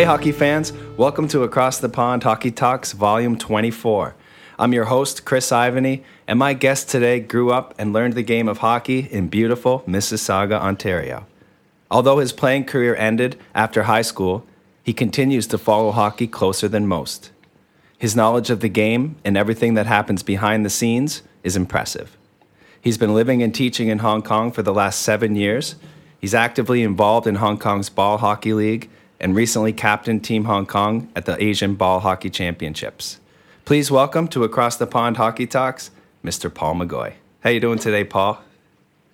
Hey, hockey fans, welcome to Across the Pond Hockey Talks Volume 24. I'm your host, Chris Ivany, and my guest today grew up and learned the game of hockey in beautiful Mississauga, Ontario. Although his playing career ended after high school, he continues to follow hockey closer than most. His knowledge of the game and everything that happens behind the scenes is impressive. He's been living and teaching in Hong Kong for the last seven years. He's actively involved in Hong Kong's Ball Hockey League and recently captained Team Hong Kong at the Asian Ball Hockey Championships. Please welcome to Across the Pond Hockey Talks, Mr. Paul McGoy. How you doing today, Paul?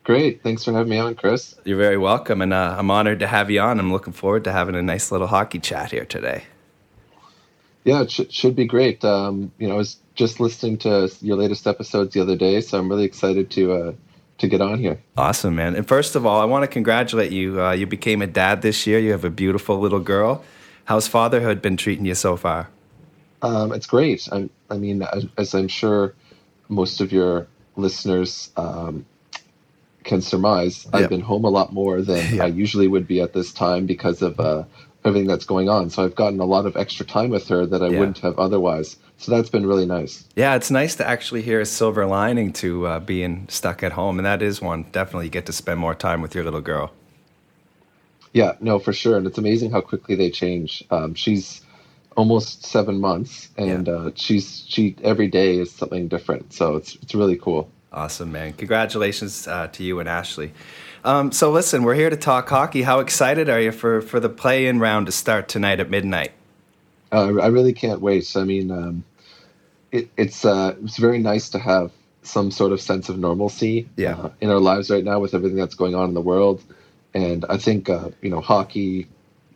Great. Thanks for having me on, Chris. You're very welcome, and uh, I'm honored to have you on. I'm looking forward to having a nice little hockey chat here today. Yeah, it sh- should be great. Um, you know, I was just listening to your latest episodes the other day, so I'm really excited to uh, to get on here. Awesome, man. And first of all, I want to congratulate you. Uh, you became a dad this year. You have a beautiful little girl. How's fatherhood been treating you so far? Um, it's great. I'm, I mean, as I'm sure most of your listeners um, can surmise, yep. I've been home a lot more than. I usually would be at this time because of uh, everything that's going on. So I've gotten a lot of extra time with her that I yeah. wouldn't have otherwise. So that's been really nice. Yeah, it's nice to actually hear a silver lining to uh, being stuck at home, and that is one. Definitely, you get to spend more time with your little girl. Yeah, no, for sure, and it's amazing how quickly they change. Um, she's almost seven months, and yeah. uh, she's she every day is something different. So it's it's really cool. Awesome, man! Congratulations uh, to you and Ashley. Um, so listen, we're here to talk hockey. How excited are you for for the play-in round to start tonight at midnight? Uh, I really can't wait. I mean, um, it, it's uh, it's very nice to have some sort of sense of normalcy yeah. uh, in our lives right now with everything that's going on in the world. And I think uh, you know hockey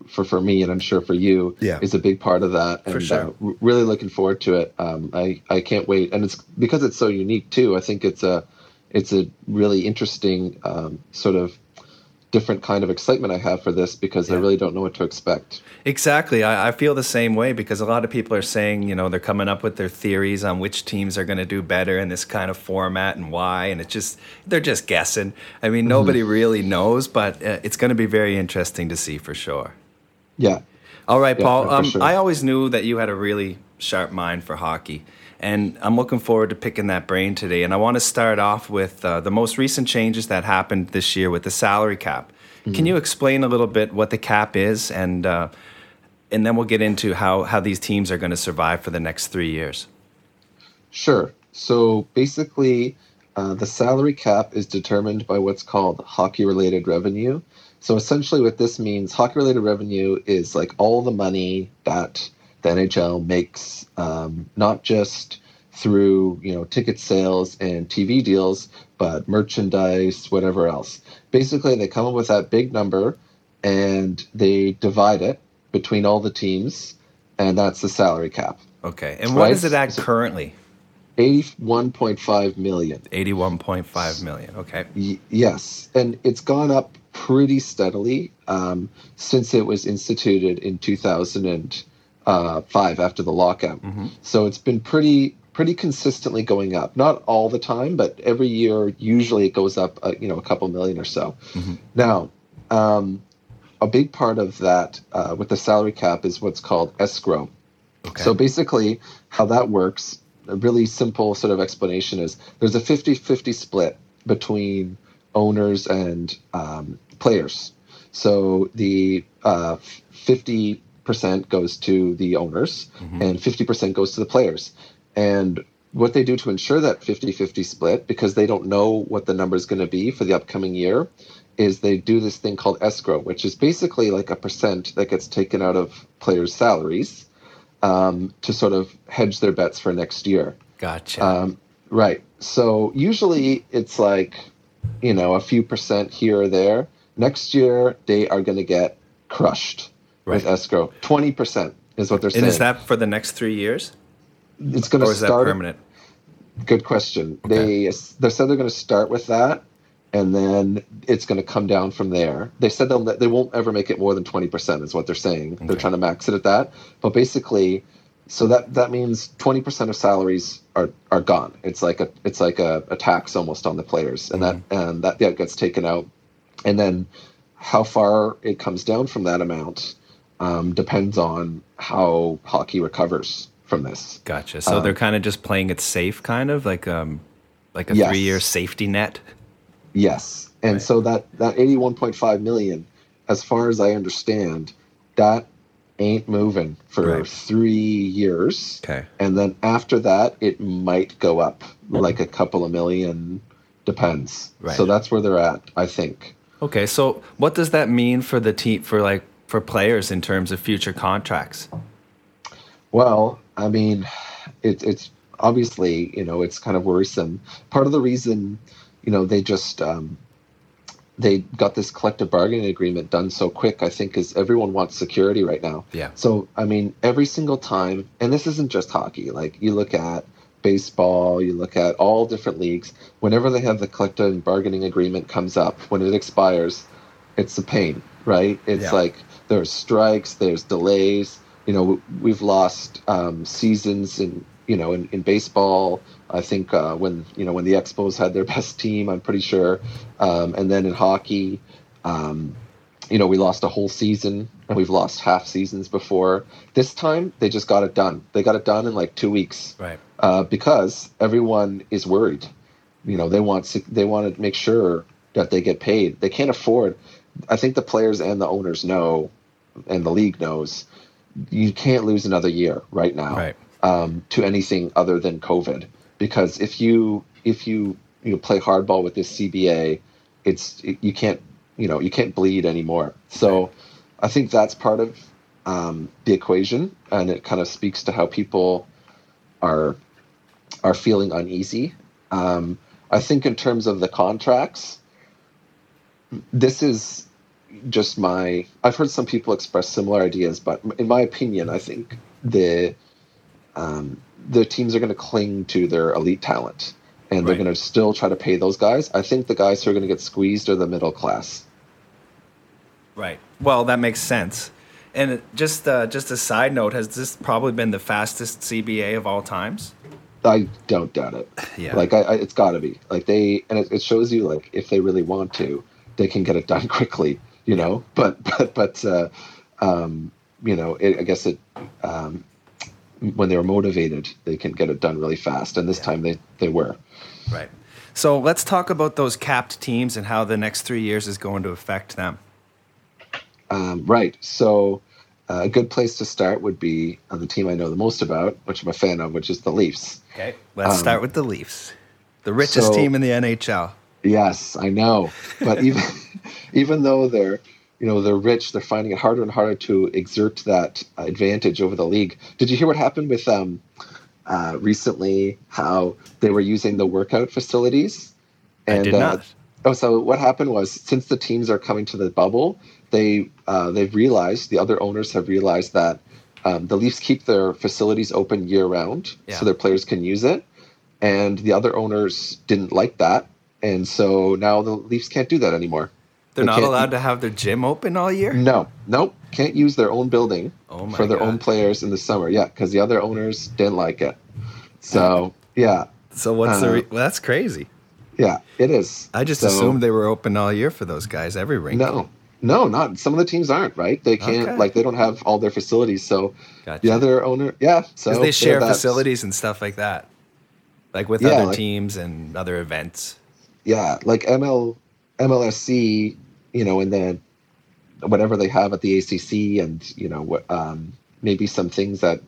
for for me and I'm sure for you yeah. is a big part of that. And for sure. Uh, really looking forward to it. Um, I I can't wait. And it's because it's so unique too. I think it's a it's a really interesting um, sort of different kind of excitement I have for this because yeah. I really don't know what to expect. Exactly. I, I, feel the same way because a lot of people are saying, you know, they're coming up with their theories on which teams are going to do better in this kind of format and why. And it's just, they're just guessing. I mean, mm-hmm. nobody mm-hmm. really knows, but uh, it's going to be very interesting to see for sure. Yeah. All right, yeah, Paul. Um, sure. I always knew that you had a really sharp mind for hockey. And I'm looking forward to picking that brain today. And I want to start off with uh, the most recent changes that happened this year with the salary cap. Mm-hmm. Can you explain a little bit what the cap is, and uh, and then we'll get into how how these teams are going to survive for the next three years? Sure. So basically, uh, the salary cap is determined by what's called hockey-related revenue. So essentially, what this means, hockey-related revenue is like all the money that the NHL makes um, not just through you know ticket sales and TV deals, but merchandise, whatever else. Basically, they come up with that big number and they divide it between all the teams, and that's the salary cap. Okay, and what right? is it at currently? 81.5 million. 81.5 million. Okay. Y- yes, and it's gone up pretty steadily um, since it was instituted in 2000 and uh, five after the lockout. Mm-hmm. So it's been pretty pretty consistently going up. Not all the time, but every year usually it goes up. Uh, you know, a couple million or so. Mm-hmm. Now, um, a big part of that uh, with the salary cap is what's called escrow. Okay. So basically, how that works, a really simple sort of explanation is there's a 50-50 split between owners and um, players. So the uh, 50 percent goes to the owners mm-hmm. and 50% goes to the players. And what they do to ensure that 50-50 split because they don't know what the number is going to be for the upcoming year is they do this thing called escrow which is basically like a percent that gets taken out of players salaries um, to sort of hedge their bets for next year. Gotcha. Um, right. So usually it's like you know a few percent here or there. Next year they are going to get crushed right. with escrow. Twenty percent is what they're saying. And is that for the next three years? It's going to start. permanent? Good question. Okay. They they said they're going to start with that, and then it's going to come down from there. They said they'll they won't ever make it more than twenty percent. Is what they're saying. Okay. They're trying to max it at that. But basically, so that that means twenty percent of salaries are are gone. It's like a it's like a, a tax almost on the players, and mm-hmm. that and that yeah, gets taken out, and then how far it comes down from that amount um, depends on how hockey recovers from this. Gotcha. So they're kind of just playing it safe, kind of like um, like a Yes. three-year safety net. Yes, and Right. so that that eighty one point five million, as far as I understand, that ain't moving for Right. three years, Okay. and then after that, it might go up like a couple of million, depends. Right. So that's where they're at, I think. Okay. So what does that mean for the team for like for players in terms of future contracts? Well, I mean, it, it's obviously you know it's kind of worrisome. Part of the reason, you know, they just um, they got this collective bargaining agreement done so quick. I think is everyone wants security right now. Yeah. So I mean, every single time, and this isn't just hockey. Like you look at baseball, you look at all different leagues. Whenever they have the collective bargaining agreement comes up, when it expires, it's a pain, right? It's Yeah. like there's strikes, there's delays. You know, we've lost um, seasons in you know in, in baseball. I think uh, when you know when the Expos had their best team, I'm pretty sure, um, and then in hockey. Um, you know, we lost a whole season and we've lost half seasons before. This time, they just got it done. They got it done in like two weeks Right. uh, because everyone is worried. You know, they want to, they want to make sure that they get paid. They can't afford. I think the players and the owners know, and the league knows, you can't lose another year right now Right. um, to anything other than COVID. Because if you if you you know, play hardball with this CBA, it's you can't you know you can't bleed anymore. So I think that's part of um, the equation, and it kind of speaks to how people are are feeling uneasy. Um, I think in terms of the contracts, this is just my. I've heard some people express similar ideas, but in my opinion, I think the um, the teams are going to cling to their elite talent, and they're going to still try to pay those guys. I think the guys who are going to get squeezed are the middle class. Right. Well, that makes sense. And just uh, just a side note, has this probably been the fastest CBA of all times? I don't doubt it. Yeah. Like I, I it's got to be like they, and it, it shows you like if they really want to, they can get it done quickly. You know, but but but uh, um, you know, it, I guess it um, when they're motivated, they can get it done really fast. And this Yeah. time they they were. Right. So let's talk about those capped teams and how the next three years is going to affect them. Um, right. So uh, a good place to start would be uh, the team I know the most about, which I'm a fan of, which is the Leafs. Okay. Let's Um, start with the Leafs, the richest so- team in the NHL. Yes, I know. But even even though they're you know they're rich, they're finding it harder and harder to exert that advantage over the league. Did you hear what happened with um uh, recently? How they were using the workout facilities? I did uh, not. Oh, so what happened was since the teams are coming to the bubble, they uh, they've realized the other owners have realized that um, the Leafs keep their facilities open year round, Yeah. so their players can use it, and the other owners didn't like that, and so now the Leafs can't do that anymore. They're they not allowed to have their gym open all year. No, nope, can't use their own building Oh for their God. own players in the summer. Yeah, because the other owners didn't like it. So yeah, So what's the? Uh, Re- well, that's crazy. yeah, it is. I just So- assumed they were open all year for those guys. Every rink. No, no, not some of the teams aren't right. They can't Okay. like they don't have all their facilities. So Gotcha. the other owner, yeah, so they share facilities and stuff like that, like with Yeah, other like- teams and other events. Yeah, like ML, MLSE, you know, and then whatever they have at the ACC, and you know, what um, maybe some things that.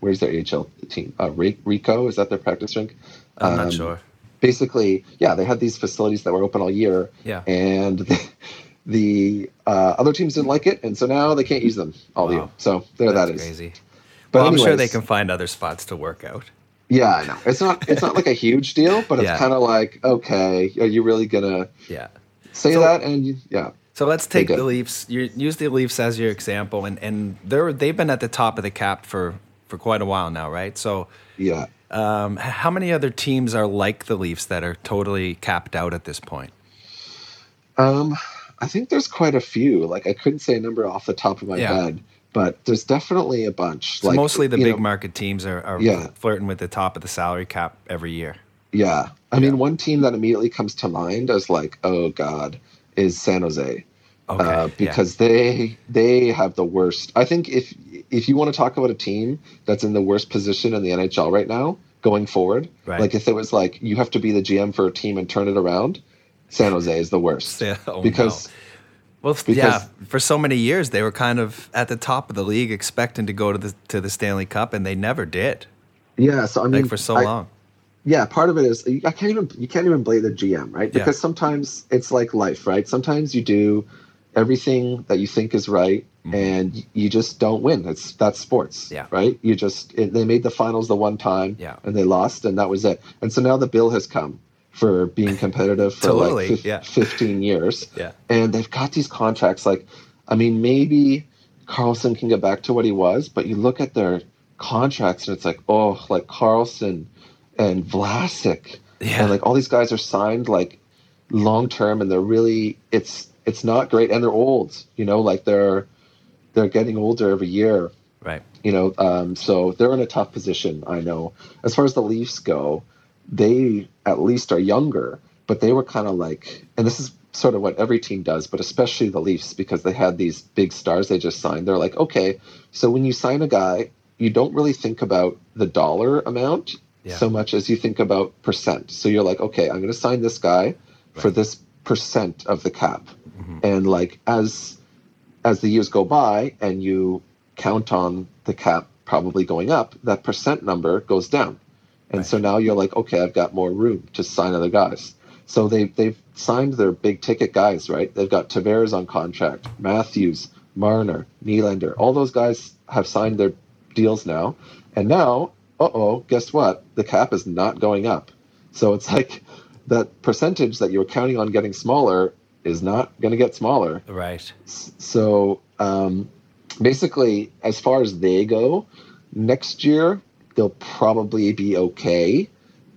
Where's their AHL team? Uh, Ricoh is that their practice rink? I'm not Um, sure. Basically, yeah, they had these facilities that were open all year, Yeah. and the, the uh, other teams didn't like it, and so now they can't use them all Wow. year. So there That's that is. crazy. But well, I'm sure they can find other spots to work out. Yeah, I know. It's not it's not like a huge deal, but it's Yeah. kind of like, okay, are you really gonna Yeah. say So- that? And you, yeah, So let's take the Leafs. You use the Leafs as your example, and and they're they've been at the top of the cap for for quite a while now, right? So, yeah. um, how many other teams are like the Leafs that are totally capped out at this point? Um, I think there's quite a few. Like I couldn't say a number off the top of my Yeah. head, but there's definitely a bunch. So like mostly the big know, market teams are, are Yeah. flirting with the top of the salary cap every year. Yeah, I Yeah. mean, one team that immediately comes to mind as like, oh god, is San Jose. Okay, uh, yeah. because they they have the worst. I think if if you want to talk about a team that's in the worst position in the NHL right now going forward, Right. like if it was like you have to be the GM for a team and turn it around, San Jose is the worst Yeah, oh, because no. Well, because- yeah, for so many years they were kind of at the top of the league, expecting to go to the to the Stanley Cup, and they never did. yeah. So I mean, Like for so I- long. yeah part of it is i can't even you can't even blame the gm right Yeah. because sometimes it's like life right sometimes you do everything that you think is right and you just don't win it's that's sports Mm-hmm. Yeah. right you just it, they made the finals the one time Yeah. and they lost and that was it and so now the bill has come for being competitive for Totally, like fif- yeah. 15 years Yeah. and they've got these contracts like i mean maybe karlsson can get back to what he was but you look at their contracts and it's like oh like karlsson and vlasic Yeah. and like all these guys are signed like long term and they're really it's it's not great and they're old you know like they're they're getting older every year Right. you know um, so they're in a tough position i know as far as the leafs go they at least are younger but they were kind of like and this is sort of what every team does but especially the leafs because they had these big stars they just signed they're like okay so when you sign a guy you don't really think about the dollar amount Yeah. so much as you think about percent so you're like okay i'm going to sign this guy for this percent of the cap Mhm. and like as as the years go by and you count on the cap probably going up, that percent number goes down. And Right. so now you're like, okay, I've got more room to sign other guys. So they they've signed their big ticket guys, right? They've got Tavares on contract, Matthews, Marner, Nylander. All those guys have signed their deals now. And now, uh oh, guess what? The cap is not going up. So it's like that percentage that you were counting on getting smaller is not going to get smaller. Right. So um, basically, as far as they go, next year they'll probably be okay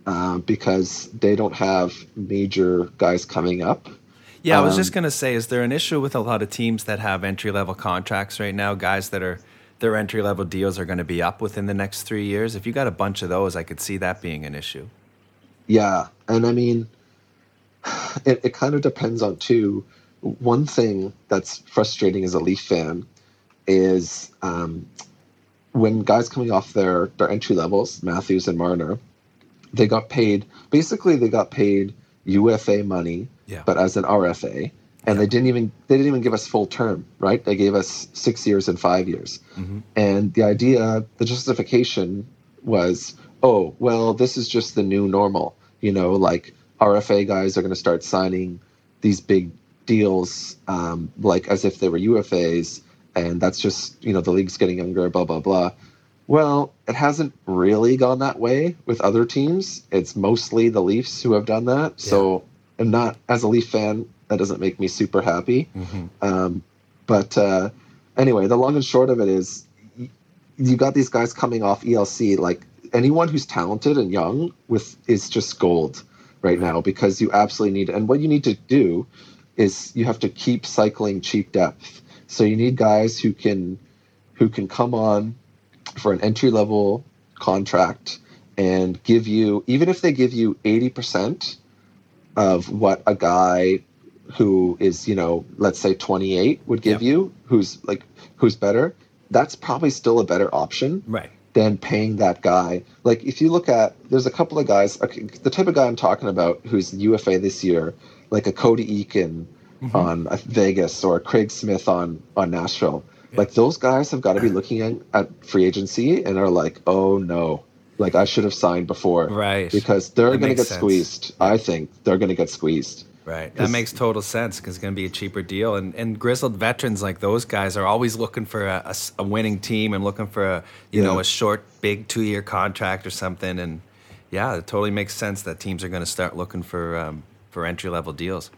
uh, because they don't have major guys coming up. Yeah, I was Um, just gonna say, is there an issue with a lot of teams that have entry level contracts right now? Guys that are their entry level deals are going to be up within the next three years. If you got a bunch of those, I could see that being an issue. Yeah, and I mean, it, it kind of depends on too. One thing that's frustrating as a Leaf fan is um, when guys coming off their their entry levels, Matthews and Marner, they got paid. Basically, they got paid UFA money, Yeah. but as an RFA, and they didn't even they didn't even give us full term, right? They gave us six years and five years. Mhm. And the idea, the justification was, oh, well, this is just the new normal. You know, like RFA guys are going to start signing these big deals, um, like as if they were UFAs, and that's just you know the league's getting younger, blah blah blah. Well, it hasn't really gone that way with other teams. It's mostly the Leafs who have done that. So, I'm not as a Leaf fan. That doesn't make me super happy. Mm-hmm. Um, but uh, anyway, the long and short of it is, you got these guys coming off ELC. Like anyone who's talented and young with is just gold right now because you absolutely need. And what you need to do is you have to keep cycling cheap depth. So you need guys who can who can come on for an entry level contract and give you even if they give you 80% of what a guy who is you know let's say 28 would give Yep. you who's like who's better that's probably still a better option Right. than paying that guy like if you look at there's a couple of guys okay, the type of guy i'm talking about who's ufa this year like a cody eakin Mm-hmm. on vegas or craig smith on on nashville like those guys have got to be looking at, at free agency and are like oh no like i should have signed before Right. because they're going to get sense. squeezed i think they're going to get squeezed Right. That makes total sense because it's going to be a cheaper deal. And, and grizzled veterans like those guys are always looking for a a winning team and looking for a, you know, a short, big two year contract or something. And yeah, it totally makes sense that teams are going to start looking for, um, for entry level deals.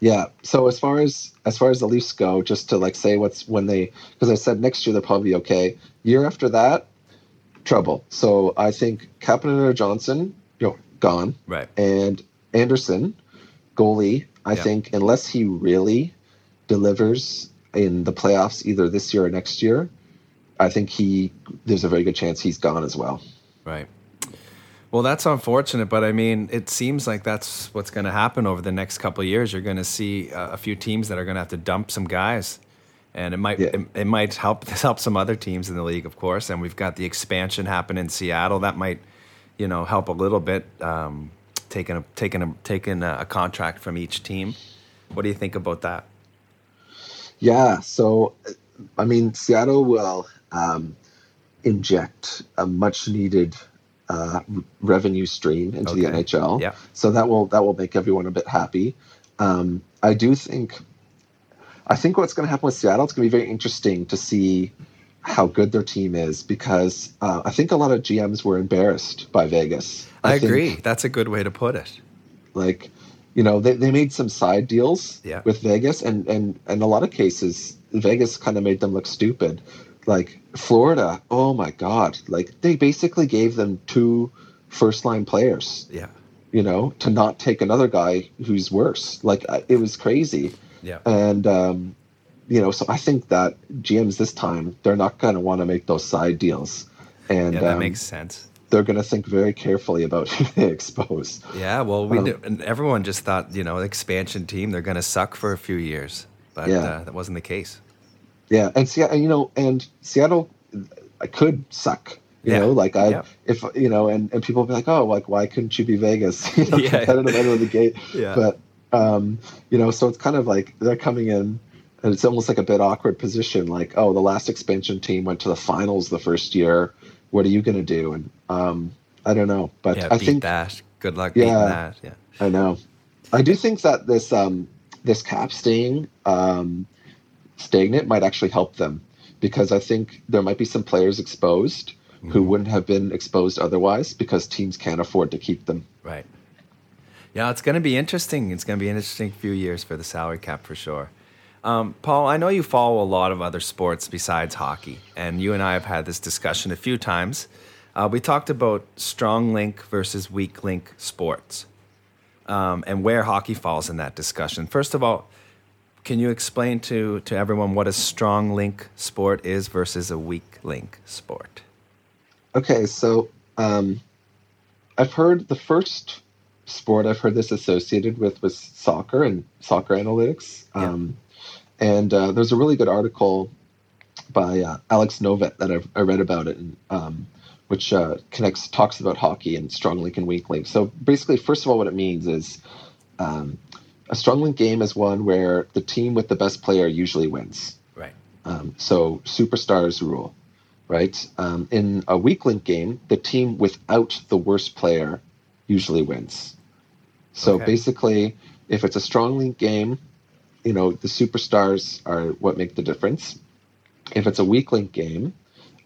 Yeah. So as far as as far as the Leafs go, just to like say what's when they because I said next year they'll probably be okay. Year after that, trouble. So I think Kapanen or Johnsson, you know, gone, Right. and Andersen, goalie. I Yeah. think unless he really delivers in the playoffs either this year or next year, I think he there's a very good chance he's gone as well. Right. Well, that's unfortunate, but I mean, it seems like that's what's going to happen over the next couple of years. You're going to see uh, a few teams that are going to have to dump some guys, and it might Yeah. it, it might help help some other teams in the league, of course. And we've got the expansion happen in Seattle that might, you know, help a little bit. Um, taking a taking a taking a, a contract from each team. What do you think about that? Yeah, so I mean, Seattle will um, inject a much needed uh, revenue stream into the NHL. Yeah. So that will that will make everyone a bit happy. Um, I do think, I think what's going to happen with Seattle, it's going to be very interesting to see how good their team is because uh, I think a lot of GMs were embarrassed by Vegas. I, think, agree. That's a good way to put it. like you know they, they made some side deals Yeah. with vegas and and in a lot of cases vegas kind of made them look stupid like florida oh my god like they basically gave them two first line players Yeah, you know to not take another guy who's worse like it was crazy yeah, and um you know so i think that gms this time they're not going to want to make those side deals and yeah. That um, makes sense. they're going to think very carefully about who they expose Yeah, well, we Um, knew, and everyone just thought, you know, expansion team, they're going to suck for a few years, but Yeah. uh, that wasn't the case. Yeah, and Seattle, you know, and Seattle I could suck. You Yeah. know, like I, Yeah. if you know, and, and people be like, oh, like why couldn't you be Vegas? you know, Yeah. competitive out of the gate. Yeah. But um, you know, so it's kind of like they're coming in, and it's almost like a bit awkward position. Like, oh, the last expansion team went to the finals the first year. What are you going to do? And um, I don't know, but Yeah, I beat think that. Good luck Yeah. that. Yeah. I know. I do think that this um, this cap staying um, stagnant might actually help them because I think there might be some players exposed who Mm-hmm. wouldn't have been exposed otherwise because teams can't afford to keep them. Right. Yeah, it's going to be interesting. It's going to be an interesting few years for the salary cap for sure. Um, Paul, I know you follow a lot of other sports besides hockey, and you and I have had this discussion a few times. Uh, we talked about strong link versus weak link sports um, and where hockey falls in that discussion. First of all, can you explain to, to everyone what a strong link sport is versus a weak link sport? Okay, so um, I've heard the first sport I've heard this associated with was soccer and soccer analytics. Yeah. Um, and uh, there's a really good article by uh, Alex Novet that I've, I read about it, and, um, which uh, connects talks about hockey and strong link and weak link. So basically, first of all, what it means is um, a strong link game is one where the team with the best player usually wins. Right. Um, so superstars rule, right? Um, in a weak link game, the team without the worst player usually wins. So Okay. basically, if it's a strong link game, you know the superstars are what make the difference. If it's a weak link game,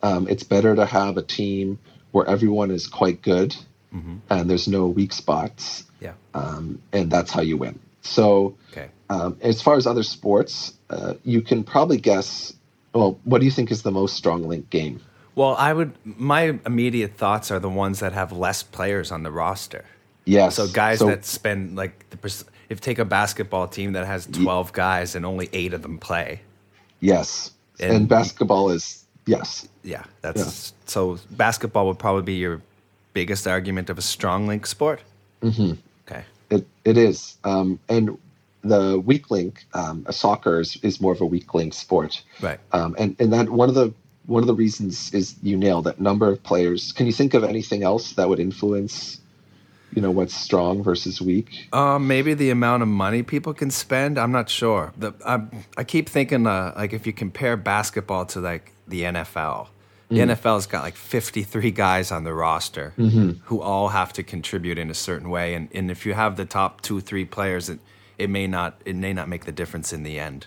um, it's better to have a team where everyone is quite good hmm and there's no weak spots, Yeah. um, and that's how you win. So Okay. um, as far as other sports, uh, you can probably guess. Well, what do you think is the most strong link game? Well, I would. My immediate thoughts are the ones that have less players on the roster. Yes. So guys So- that spend like the if take a basketball team that has twelve guys and only eight of them play. yes, and, and- basketball is yes. Yeah, that's so. Basketball would probably be your biggest argument of a strong link sport. hmm Okay. It it is, um, and the weak link, um, soccer is, is more of a weak link sport, Right. um, and and that one of the one of the reasons is you nailed that number of players. Can you think of anything else that would influence, you know, what's strong versus weak? Um, maybe the amount of money people can spend. I'm not sure. The, I, I keep thinking, uh, like, if you compare basketball to like the NFL, the NFL's got like 53 guys on the roster who all have to contribute in a certain way, and, and if you have the top two, three players, it it may not it may not make the difference in the end.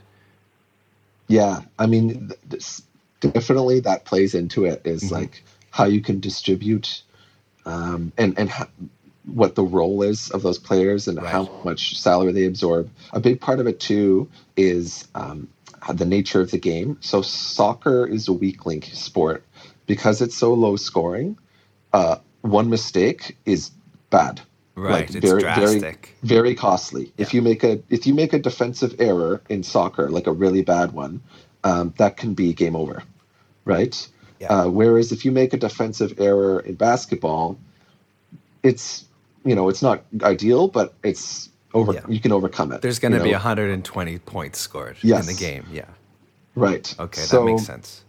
Yeah, I mean, this, definitely that plays into it is Mm-hmm. like how you can distribute, um, and and how, what the role is of those players and how much salary they absorb. A big part of it too is um, the nature of the game. So soccer is a weak link sport because it's so low scoring. Uh, one mistake is bad. Right, it's drastic. Very, very costly. If you make a if you make a defensive error in soccer, like a really bad one, um, that can be game over, right? Yeah. Uh, whereas if you make a defensive error in basketball, it's you know it's not ideal, but it's over. Yeah. You can overcome it. There's going to you be know? 120 points scored Yes. in the game. Yeah. right. Okay, So, that makes sense.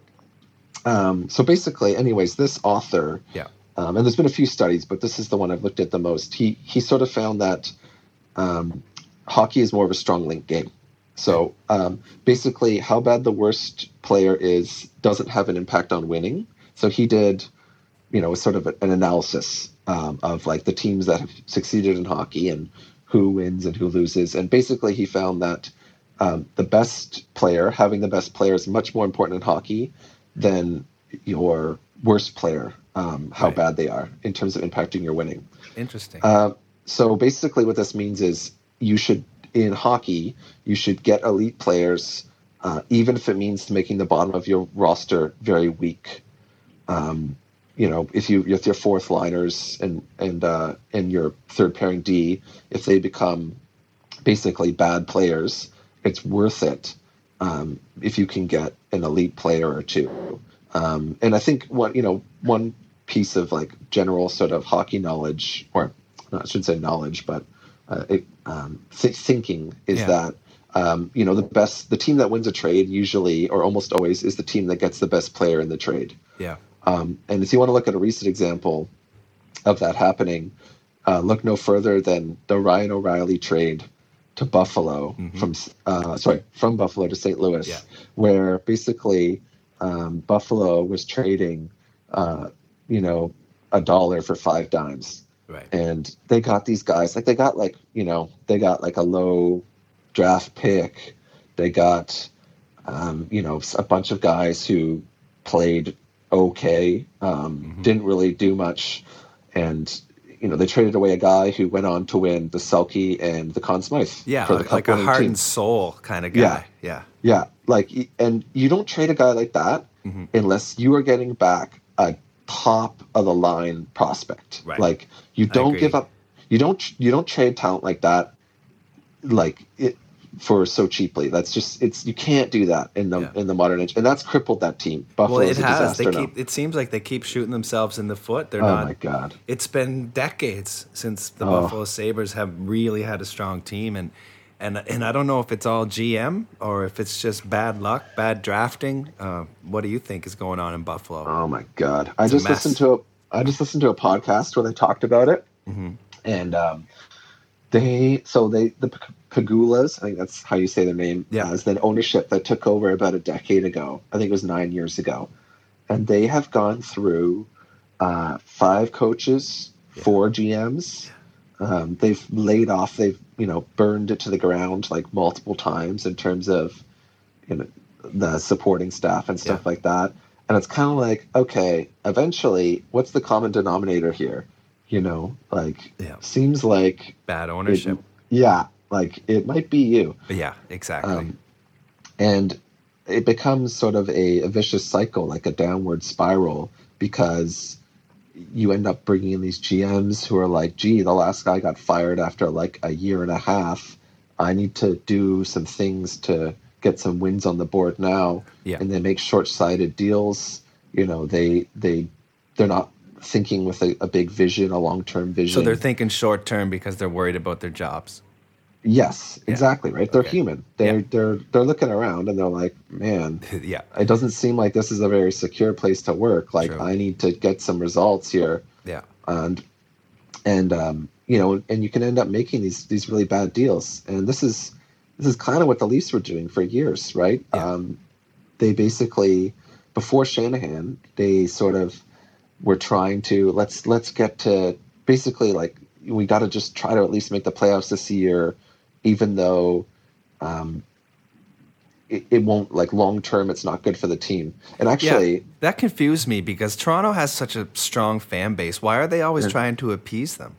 Um, so basically, anyways, this author Yeah. um, and there's been a few studies, but this is the one I've looked at the most. He he sort of found that um, hockey is more of a strong link game. So um, basically, how bad the worst player is doesn't have an impact on winning. So he did, you know, sort of an analysis um, of like the teams that have succeeded in hockey and who wins and who loses. And basically, he found that um, the best player, having the best player, is much more important in hockey than your worst player, um, how Right. bad they are in terms of impacting your winning. Interesting. Uh, so basically, what this means is you should, in hockey, you should get elite players, uh, even if it means making the bottom of your roster very weak. Um, you know, if you if your fourth liners and and uh, and your third pairing D, if they become basically bad players, it's worth it um, if you can get an elite player or two. Um, and I think what you know, one piece of like general sort of hockey knowledge, or I should say knowledge, but uh, it, um, th- thinking is Yeah. that um, you know the best, the team that wins a trade usually or almost always is the team that gets the best player in the trade. yeah. Um, and if you want to look at a recent example of that happening, uh, look no further than the Ryan O'Reilly trade to Buffalo from uh, sorry from Buffalo to St. Louis, Yeah. where basically um, Buffalo was trading, uh, you know, a dollar for five dimes, Right. and they got these guys like they got like you know they got like a low draft pick, they got um, you know a bunch of guys who played okay, um, Mm-hmm. didn't really do much, and you know they traded away a guy who went on to win the Selke and the Conn Smythe Yeah. for the Like, a heart team. and soul kind of guy. Yeah. Yeah. Yeah, like and you don't trade a guy like that Mhm. unless you are getting back a top of the line prospect. Right. Like you don't give up you don't you don't trade talent like that like it for so cheaply. That's just it's you can't do that in the Yeah. in the modern age. And that's crippled that team. Buffalo Well, it has. They disaster now. keep. It seems like they keep shooting themselves in the foot. They're Oh not. my god. It's been decades since the Oh. Buffalo Sabres have really had a strong team, and and and I don't know if it's all GM or if it's just bad luck, bad drafting. Uh, what do you think is going on in Buffalo? Oh my god! I It's a just listened to a I just listened to a podcast where they talked about it, Mhm. and um, they so they the Pegulas, I think that's how you say their name, Yeah. is that ownership that took over about a decade ago. I think it was nine years ago, and they have gone through uh, five coaches, Yeah. four GMs. Um, they've laid off. They've you know burned it to the ground like multiple times in terms of you know the supporting staff and stuff Yeah. like that. And it's kind of like, okay, eventually, what's the common denominator here? You know, like, Yeah. seems like, Bad it- ownership. yeah, like it might be you. yeah, exactly. Um, and it becomes sort of a, a vicious cycle, like a downward spiral, because you end up bringing in these GMs who are like, gee, the last guy got fired after like a year and a half. I need to do some things to get some wins on the board now. Yeah. And they make short-sighted deals. You know, they they they're not thinking with a, a big vision, a long-term vision. so they're thinking short term because they're worried about their jobs. Yes, exactly right. They're Okay. human. They're Yeah. they're they're looking around and they're like, man, yeah, it doesn't seem like this is a very secure place to work. Like True. I need to get some results here, yeah, and and um, you know, and you can end up making these these really bad deals. And this is this is kind of what the Leafs were doing for years, right? Yeah. Um, they basically before Shanahan, they sort of were trying to let's let's get to basically like we got to just try to at least make the playoffs this year, even though. Um, it, it won't like long term it's not good for the team and actually yeah. That confused me because Toronto has such a strong fan base. Why are they always trying to appease them?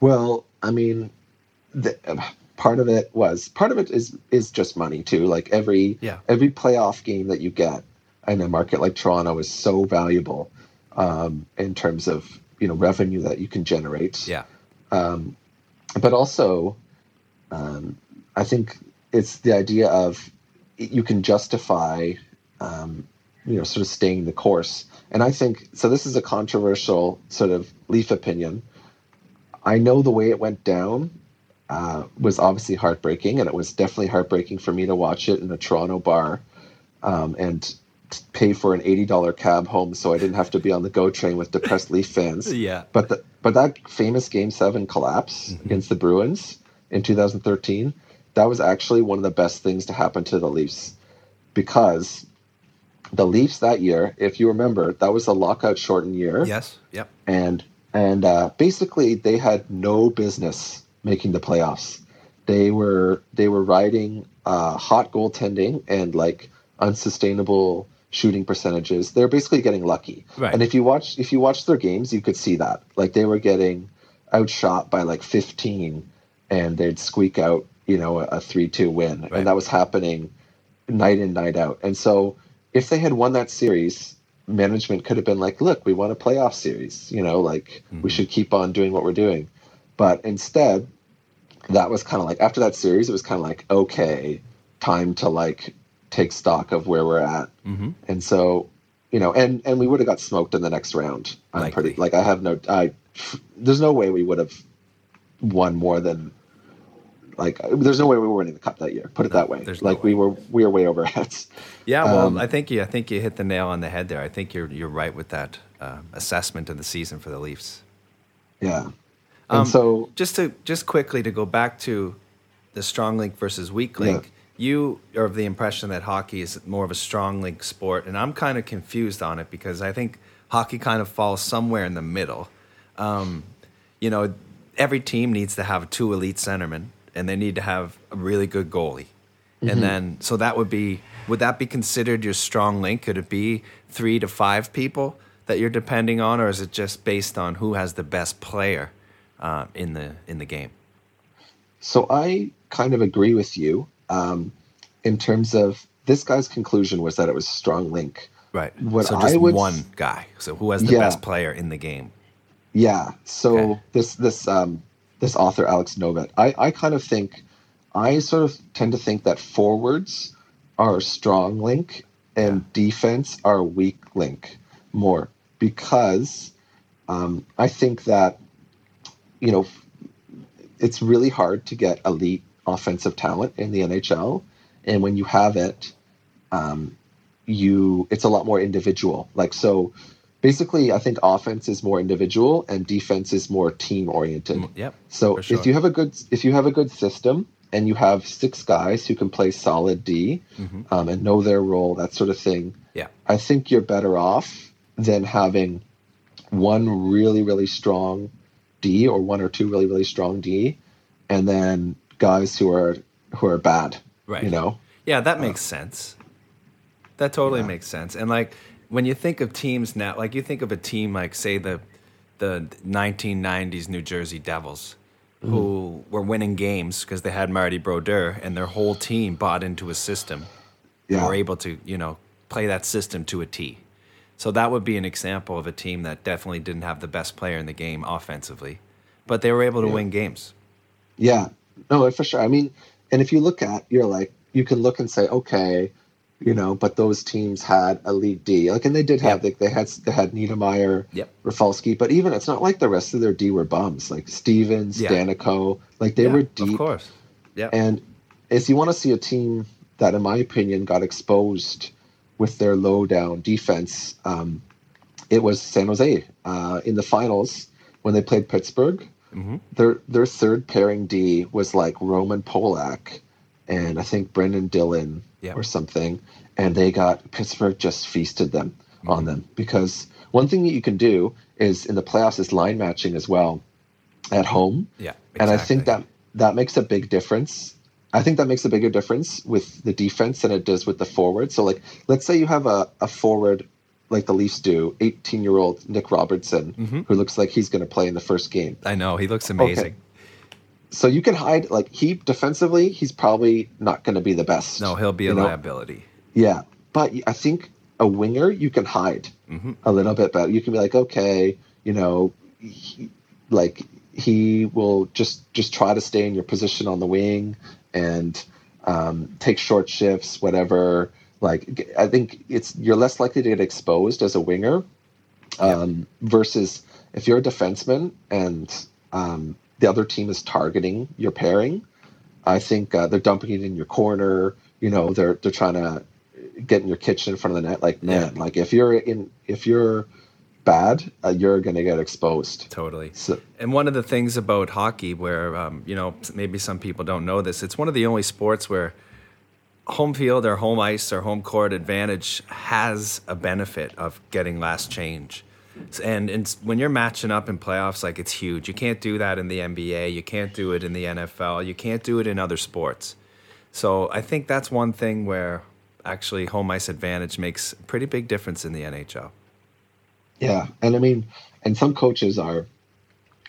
Well, I mean, the, part of it was part of it is is just money too. Like every Yeah. every playoff game that you get in a market like Toronto is so valuable um, in terms of you know revenue that you can generate. Yeah, Um, but also, um, I think it's the idea of you can justify um, you know, sort of staying the course. And I think so. This is a controversial sort of Leaf opinion. I know the way it went down uh, was obviously heartbreaking, and it was definitely heartbreaking for me to watch it in a Toronto bar um, and pay for an eighty dollar cab home, so I didn't have to be on the GO train with depressed Leaf fans. Yeah. But the, but that famous Game Seven collapse mm-hmm. against the Bruins in 2013, that was actually one of the best things to happen to the Leafs because the Leafs that year, if you remember, that was a lockout shortened year. Yes. Yep. And and uh, basically they had no business making the playoffs. They were they were riding uh, hot goaltending and like unsustainable shooting percentages. They're basically getting lucky. Right. And if you watch if you watch their games, you could see that. Like they were getting outshot by like 15 and they'd squeak out, you know, a 3-2 win. Right. And that was happening night in night out. And so if they had won that series, management could have been like, look, we want a playoff series, you know, like mm-hmm. we should keep on doing what we're doing. But instead, that was kind of like after that series, it was kind of like, okay, time to like take stock of where we're at. Mm-hmm. And so, you know, and and we would have got smoked in the next round. I'm Likely. pretty like I have no I there's no way we would have won more than like there's no way we were winning the cup that year. Put it no, that way. Like no way. we were we were way over heads. Yeah, well, um, I think you I think you hit the nail on the head there. I think you're you're right with that uh, assessment of the season for the Leafs. Yeah. And um, so just to just quickly to go back to the strong link versus weak link. Yeah you are of the impression that hockey is more of a strong link sport, and I'm kind of confused on it because I think hockey kind of falls somewhere in the middle. Um, you know, every team needs to have two elite centermen, and they need to have a really good goalie. Mm-hmm. And then, so that would be, would that be considered your strong link? Could it be three to five people that you're depending on, or is it just based on who has the best player uh, in the in the game? So I kind of agree with you um, in terms of this guy's conclusion was that it was a strong link. Right. What so just I would, one guy. So who has the yeah, best player in the game? Yeah. So okay. this this um, this author Alex Novet, I I kind of think I sort of tend to think that forwards are a strong link and yeah. defense are a weak link more because um, I think that you know it's really hard to get elite offensive talent in the NHL, and when you have it, um, you it's a lot more individual. Like so, basically, I think offense is more individual and defense is more team oriented. Mm, yep. So sure. if you have a good if you have a good system and you have six guys who can play solid D mm-hmm. um, and know their role, that sort of thing. Yeah. I think you're better off than having one really really strong D or one or two really really strong D, and then guys who are who are bad. Right. You know. Yeah, that makes uh, sense. That totally yeah. makes sense. And like when you think of teams now, like you think of a team like say the the 1990s New Jersey Devils, mm-hmm. who were winning games because they had Marty Brodeur and their whole team bought into a system. Yeah. were able to, you know, play that system to a T. So that would be an example of a team that definitely didn't have the best player in the game offensively, but they were able to yeah. win games. Yeah, no, for sure. I mean, and if you look at, you're like, you can look and say, okay, you know, but those teams had a lead D. Like, and they did have, yep. they, they had, they had Niedermayer, yep. Rafalski, but even it's not like the rest of their D were bums. Like Stevens, yeah. Daneyko, like they yeah, were deep. Of course. Yeah. And if you want to see a team that, in my opinion, got exposed with their low down defense, um, it was San Jose uh, in the finals when they played Pittsburgh. Mm-hmm. Their their third pairing D was like Roman Polak and I think Brendan Dillon yeah. or something, and they got Pittsburgh just feasted them mm-hmm. on them because one thing that you can do is in the playoffs is line matching as well at home. Yeah, exactly. and I think that that makes a big difference. I think that makes a bigger difference with the defense than it does with the forward. So, like, let's say you have a, a forward like the Leafs do, 18 year old Nick Robertson, mm-hmm. who looks like he's going to play in the first game. I know. He looks amazing. Okay. So you can hide, like, he defensively, he's probably not going to be the best. No, he'll be a know? liability. Yeah. But I think a winger, you can hide mm-hmm. a little bit better. You can be like, okay, you know, he, like, he will just just try to stay in your position on the wing and um, take short shifts, whatever Like I think it's you're less likely to get exposed as a winger um, versus if you're a defenseman and um, the other team is targeting your pairing. I think uh, they're dumping it in your corner. You know, they're they're trying to get in your kitchen in front of the net. Like man, Yeah. like if you're in if you're bad, uh, you're gonna get exposed. Totally. So And one of the things about hockey, where um, you know maybe some people don't know this, it's one of the only sports where home field or home ice or home court advantage has a benefit of getting last change. And, and when you're matching up in playoffs, like it's huge. You can't do that in the NBA. You can't do it in the NFL. You can't do it in other sports. So I think that's one thing where actually home ice advantage makes a pretty big difference in the NHL. Yeah, and I mean, and some coaches are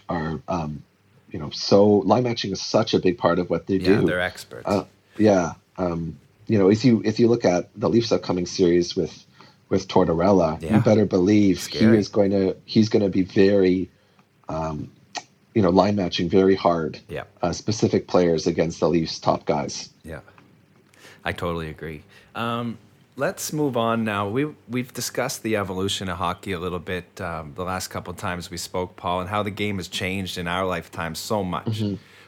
are um, you know so line matching is such a big part of what they Yeah, do. they're experts. Uh, yeah, um, you know, if you if you look at the Leafs' upcoming series with with Tortorella, Yeah. you better believe Scary. he is going to he's going to be very, um, you know, line matching very hard yeah. uh, specific players against the Leafs' top guys. Yeah, I totally agree. Um, let's move on now. We we've discussed the evolution of hockey a little bit um, the last couple of times we spoke, Paul, and how the game has changed in our lifetime so much.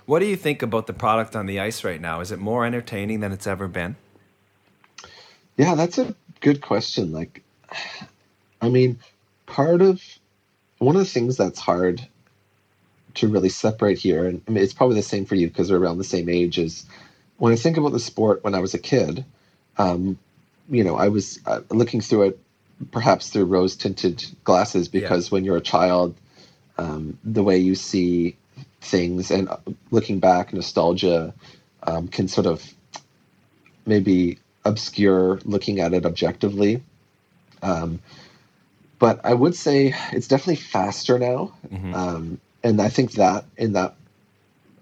What do you think about the product on the ice right now? Is it more entertaining than it's ever been? Yeah, that's a good question. Like, I mean, part of one of the things that's hard to really separate here, and I mean, it's probably the same for you because we're around the same age, is when I think about the sport when I was a kid, um, you know, I was uh, looking through it perhaps through rose tinted glasses because when you're a child, um, the way you see things and uh, looking back, nostalgia um, can sort of maybe obscure looking at it objectively. Um, but I would say it's definitely faster now. Mhm. Um, and I think that in that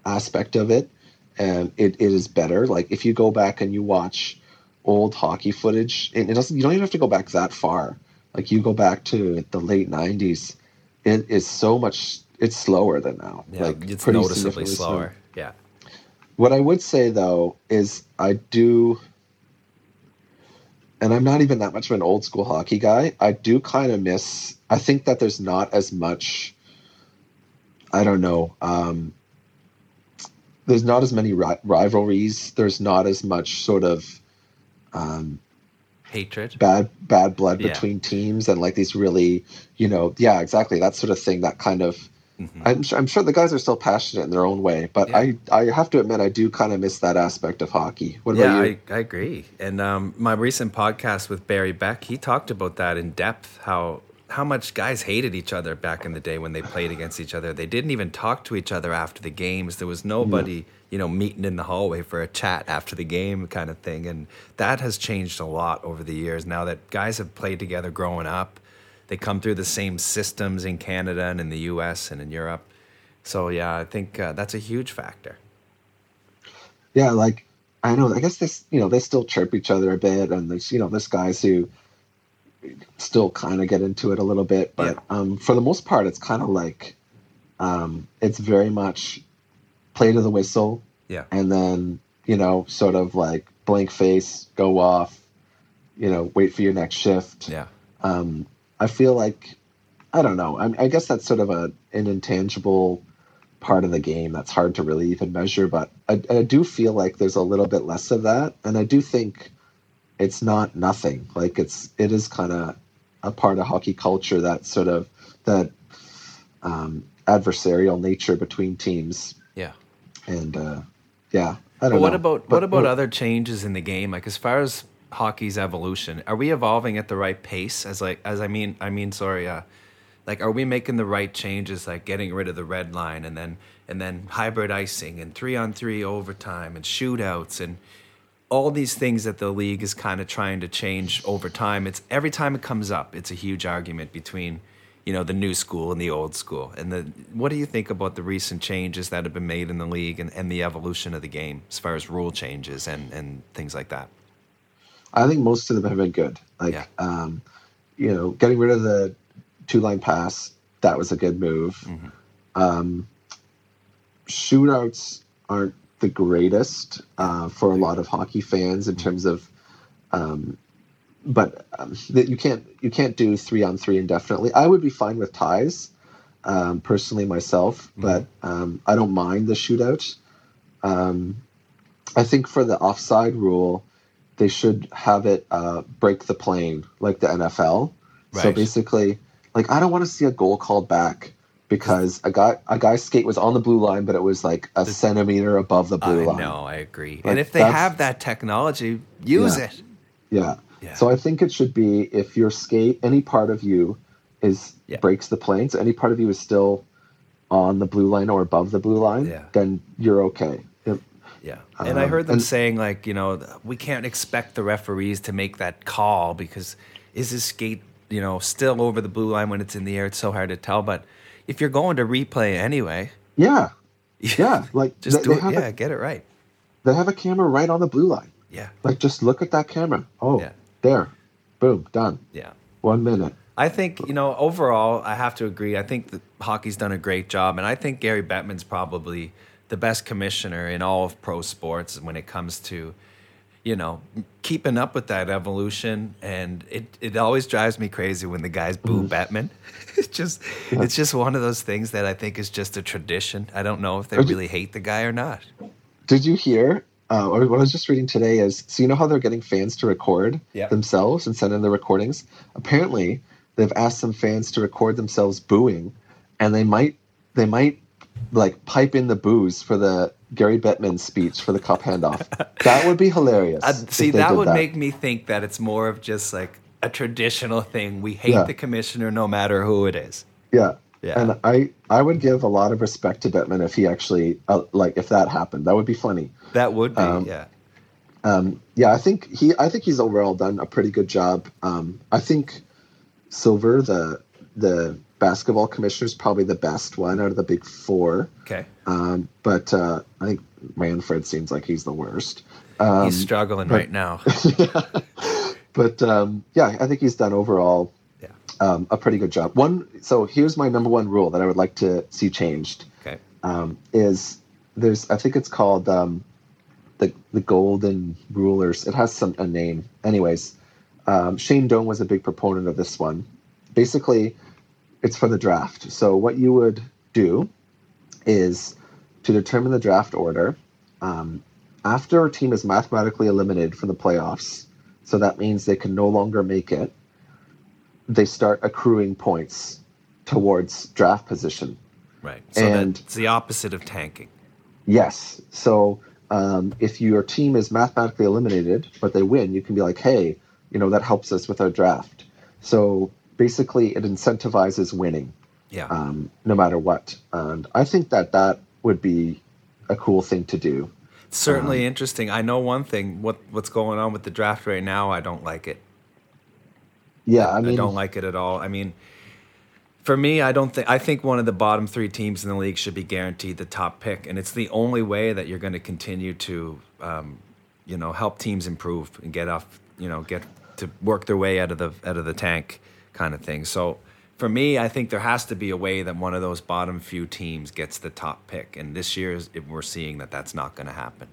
aspect of it, um, it, it is better. Like if you go back and you watch old hockey footage, and it doesn't, you don't even have to go back that far. Like you go back to the late '90s, it is so much. It's slower than now. Yeah, like it's noticeably significantly slower. Yeah, what I would say though is I do, and I'm not even that much of an old school hockey guy. I do kind of miss. I think that there's not as much. I don't know. Um, there's not as many ri- rivalries. There's not as much sort of um, hatred. bad bad blood Yeah. between teams and like these really, you know, yeah, exactly that sort of thing. That kind of Mhm. I'm sure, I'm sure the guys are still passionate in their own way, but Yeah. I I have to admit I do kind of miss that aspect of hockey. What about Yeah, you? I, I agree. And um, my recent podcast with Barry Beck, he talked about that in depth. How how much guys hated each other back in the day when they played against each other. They didn't even talk to each other after the games. There was nobody, you know, meeting in the hallway for a chat after the game, kind of thing. And that has changed a lot over the years. Now that guys have played together growing up, they come through the same systems in Canada and in the U.S. and in Europe. So yeah, I think uh, that's a huge factor. yeah, like I know. I guess this you know they still chirp each other a bit, and there's you know there's guys who still kind of get into it a little bit, but Yeah. um, for the most part, it's kind of like um, it's very much play to the whistle, Yeah. and then you know sort of like blank face, go off, you know, wait for your next shift. Yeah. um, I feel like I don't know. I, I guess that's sort of a an intangible part of the game that's hard to really even measure. But I, I do feel like there's a little bit less of that, and I do think it's not nothing. Like it's it is kind of a part of hockey culture that sort of that um, adversarial nature between teams, Yeah. and uh, yeah, I don't But know. what about But- what about other changes in the game? Like as far as hockey's evolution, are we evolving at the right pace? As like as I mean I mean sorry, uh, like are we making the right changes? Like getting rid of the red line and then and then hybrid icing and three on three overtime and shootouts and all these things that the league is kind of trying to change over time. It's every time it comes up, it's a huge argument between you know the new school and the old school. And the what do you think about the recent changes that have been made in the league and, and the evolution of the game as far as rule changes and and things like that? I think most of them have been good. Like, Yeah. um, you know, getting rid of the two line pass, that was a good move. Mhm. Um, shootouts aren't the greatest uh, for a lot of hockey fans in terms of, um, but um, that you can't you can't do three on three indefinitely. I would be fine with ties, um, personally myself, but um, I don't mind the shootout. Um, I think for the offside rule, they should have it uh, break the plane like the NFL. So basically, like I don't want to see a goal called back because a guy a guy's skate was on the blue line, but it was like a centimeter above the blue I line. know, I agree. Like, and if they have that technology, use Yeah. it. Yeah. Yeah. So I think it should be if your skate, any part of you is Yeah. breaks the plane, so any part of you is still on the blue line or above the blue line, Yeah. then you're okay. Yep. Yeah. And I Um, heard them and- saying, like, you know, we can't expect the referees to make that call because is his skate, you know, still over the blue line when it's in the air? It's so hard to tell. But if you're going to replay anyway, Yeah. Yeah. Like just they, do they it. Yeah, a, get it right. they have a camera right on the blue line. Yeah. Like just look at that camera. Oh, Yeah. there. Boom, done. Yeah. One minute. I think, you know, overall, I have to agree. I think that hockey's done a great job. And I think Gary Bettman's probably the best commissioner in all of pro sports when it comes to, you know, keeping up with that evolution. And it, it always drives me crazy when the guys boo Bettman. It's just it's just one of those things that I think is just a tradition. I don't know if they do- really hate the guy or not. Did you hear? Uh, or what I was just reading today is so you know how they're getting fans to record Yeah. themselves and send in the recordings. Apparently, they've asked some fans to record themselves booing, and they might they might like pipe in the boos for the Gary Bettman speech for the cup handoff. that would be hilarious. Uh, see, that would make me think that it's more of just like a traditional thing. We hate Yeah. the commissioner no matter who it is. yeah. Yeah. And I, I would give a lot of respect to Bettman if he actually, uh, like, if that happened, that would be funny. That would be, Um, yeah. Um, yeah, I think he I think he's overall done a pretty good job. Um, I think Silver, the the basketball commissioner, is probably the best one out of the big four. Okay. Um, but uh, I think Manfred seems like he's the worst. Um, He's struggling but- right now. but um, yeah, I think he's done overall Yeah. um, a pretty good job. One, so here's my number one rule that I would like to see changed Okay. um, is there's I think it's called um, the the golden rulers. It has some a name. Anyways, um, Shane Doan was a big proponent of this one. Basically, it's for the draft. So what you would do is to determine the draft order. Um, after a team is mathematically eliminated from the playoffs, so that means they can no longer make it. They start accruing points towards draft position. Right. So And- that's the opposite of tanking. Yes. So um, if your team is mathematically eliminated, but they win, you can be like, hey, you know, that helps us with our draft. So basically, it incentivizes winning Yeah. um, no matter what. And I think that that would be a cool thing to do. Certainly um, interesting. I know one thing. What what's going on with the draft right now? I don't like it. Yeah. I mean, I don't like it at all. I mean, for me, I don't think. I think one of the bottom three teams in the league should be guaranteed the top pick, and it's the only way that you're going to continue to, um, you know, help teams improve and get off, you know, get to work their way out of the out of the tank, kind of thing. So. For me, I think there has to be a way that one of those bottom few teams gets the top pick, and this year we're seeing that that's not going to happen.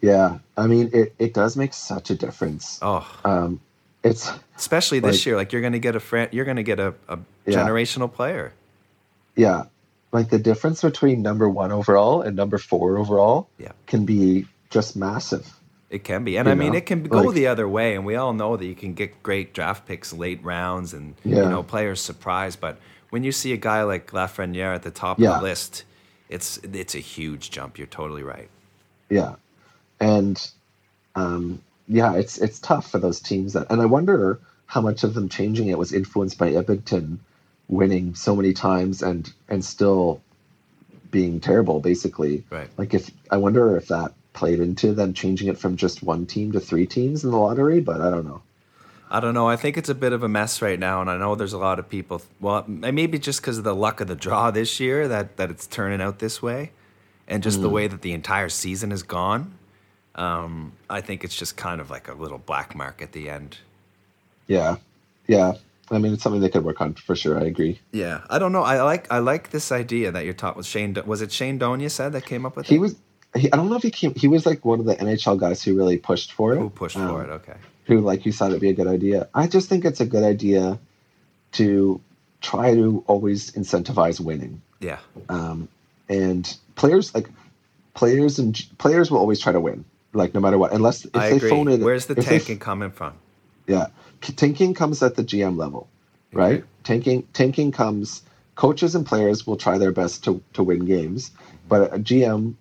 yeah. I mean, it, it does make such a difference. Oh, Um, it's, especially this Like- year, like you're going to get a friend, you're going to get a, a Yeah. generational player. yeah. Like the difference between number one overall and number four overall Yeah. can be just massive. It can be, and You I mean, know, it can go like- the other way, and we all know that you can get great draft picks late rounds, and you know players surprise. But when you see a guy like Lafreniere at the top Yeah. of the list, it's it's a huge jump. You're totally right. Yeah, and um, yeah, it's it's tough for those teams that, and I wonder how much of them changing it was influenced by Edmonton winning so many times and and still being terrible, basically. Right. Like if I wonder if that played into them changing it from just one team to three teams in the lottery, but I don't know. I don't know. I think it's a bit of a mess right now, and I know there's a lot of people. Well, maybe just because of the luck of the draw this year that that it's turning out this way, and just the Mm. way that the entire season has gone. Um, I think it's just kind of like a little black mark at the end. Yeah, yeah. I mean, it's something they could work on for sure. I agree. Yeah, I don't know. I like I like this idea that you're talking with Shane. Was it Shane Doan you said that came up with He it? was. He, I don't know if he came. He was like one of the NHL guys who really pushed for it. Who pushed Um, for it? Okay. who like you thought it'd be a good idea. I just think it's a good idea to try to always incentivize winning. Yeah. Um, and players like players and players will always try to win, like no matter what, unless if I they agree. phone it. Where's the if they tanking coming from? yeah, tanking comes at the GM level, right? Okay. Tanking tanking comes. Coaches and players will try their best to to win games, but a GM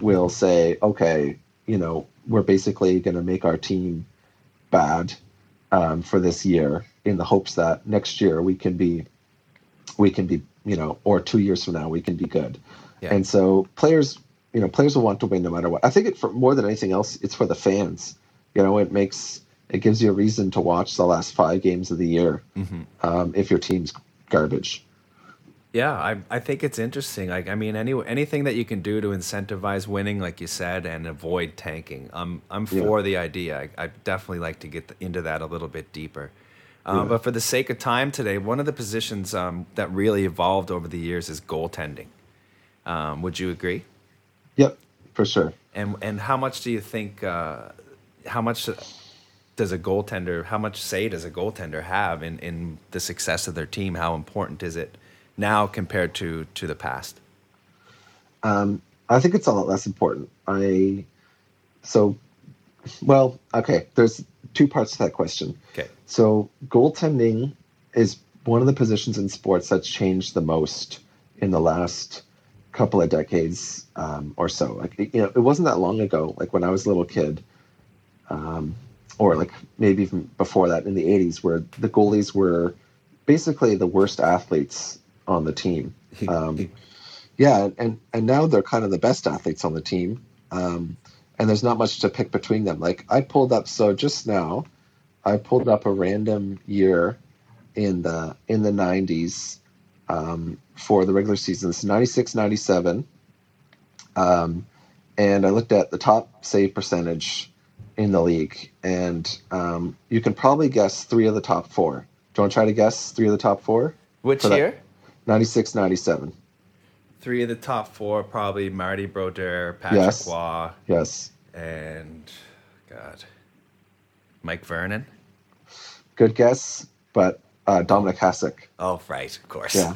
will say, okay, you know, we're basically going to make our team bad um, for this year in the hopes that next year we can be, we can be, you know, or two years from now we can be good. Yeah. And so players, you know, players will want to win no matter what. I think it for more than anything else, it's for the fans. You know, it makes it gives you a reason to watch the last five games of the year Mm-hmm. um, if your team's garbage. Yeah, I I think it's interesting. Like I mean, any anything that you can do to incentivize winning, like you said, and avoid tanking. I'm I'm Yeah. for the idea. I I definitely like to get into that a little bit deeper. Um, Yeah. But for the sake of time today, one of the positions um, that really evolved over the years is goaltending. Um, would you agree? Yep, for sure. And and how much do you think? Uh, how much does a goaltender? How much say does a goaltender have in in the success of their team? How important is it now compared to to the past? Um, I think it's a lot less important. I so well, okay. There's two parts to that question. Okay. So goaltending is one of the positions in sports that's changed the most in the last couple of decades um, or so. Like you know, it wasn't that long ago. Like when I was a little kid, um, or like maybe even before that in the '80s, where the goalies were basically the worst athletes on the team. Um, yeah, and and now they're kind of the best athletes on the team. Um, and there's not much to pick between them. Like I pulled up, so just now, I pulled up a random year in the in the 90s um, for the regular season. It's 96, 97. Um, and I looked at the top save percentage in the league, and um, you can probably guess three of the top four. Do you want to try to guess three of the top four? Which For that- year? 96, 97. Three of the top four, probably Marty Brodeur, Patrick Yes. Roy, Yes. and God, Mike Vernon. Good guess, but uh, Dominik Hasek. Oh, right, of course. Yeah.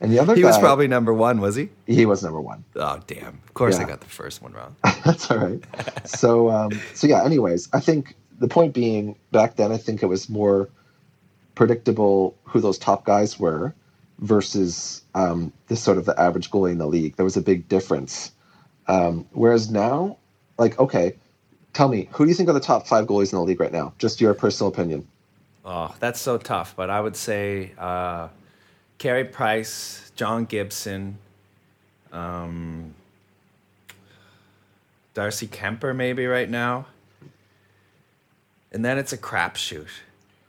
And the other He guy, was probably number one, was he? he was number one. Oh, damn. Of course, I got the first one wrong. That's all right. So, um, so yeah. Anyways, I think the point being, back then, I think it was more predictable who those top guys were versus um, this sort of the average goalie in the league. There was a big difference. Um, whereas now, like, okay, tell me, who do you think are the top five goalies in the league right now? Just your personal opinion. Oh, that's so tough. But I would say uh, Carey Price, John Gibson, um, Darcy Kuemper, maybe right now. And then it's a crapshoot.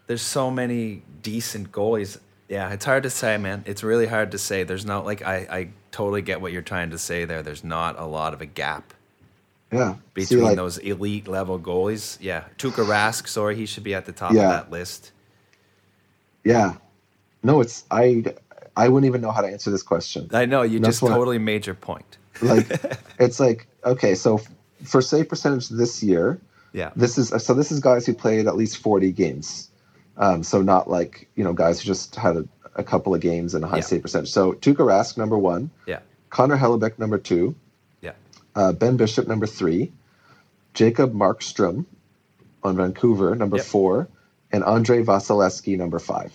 There's so many decent goalies. Yeah, it's hard to say, man. It's really hard to say. There's not like I, I totally get what you're trying to say there. There's not a lot of a gap Yeah. See, between like, those elite level goalies. Yeah, Tuukka Rask, sorry, he should be at the top Yeah. of that list. Yeah. No, it's I. I wouldn't even know how to answer this question. I know you just totally made your point. Like, it's like okay, so for save percentage this year, Yeah. this is so this is guys who played at least 40 games um, so not like you know guys who just had a, a couple of games and a high Yeah. save percentage so Tuukka Rask number one Yeah. Connor Hellebuyck number two Yeah. uh, Ben Bishop number three Jacob Markstrom on Vancouver number Yep. four and Andrei Vasilevskiy number five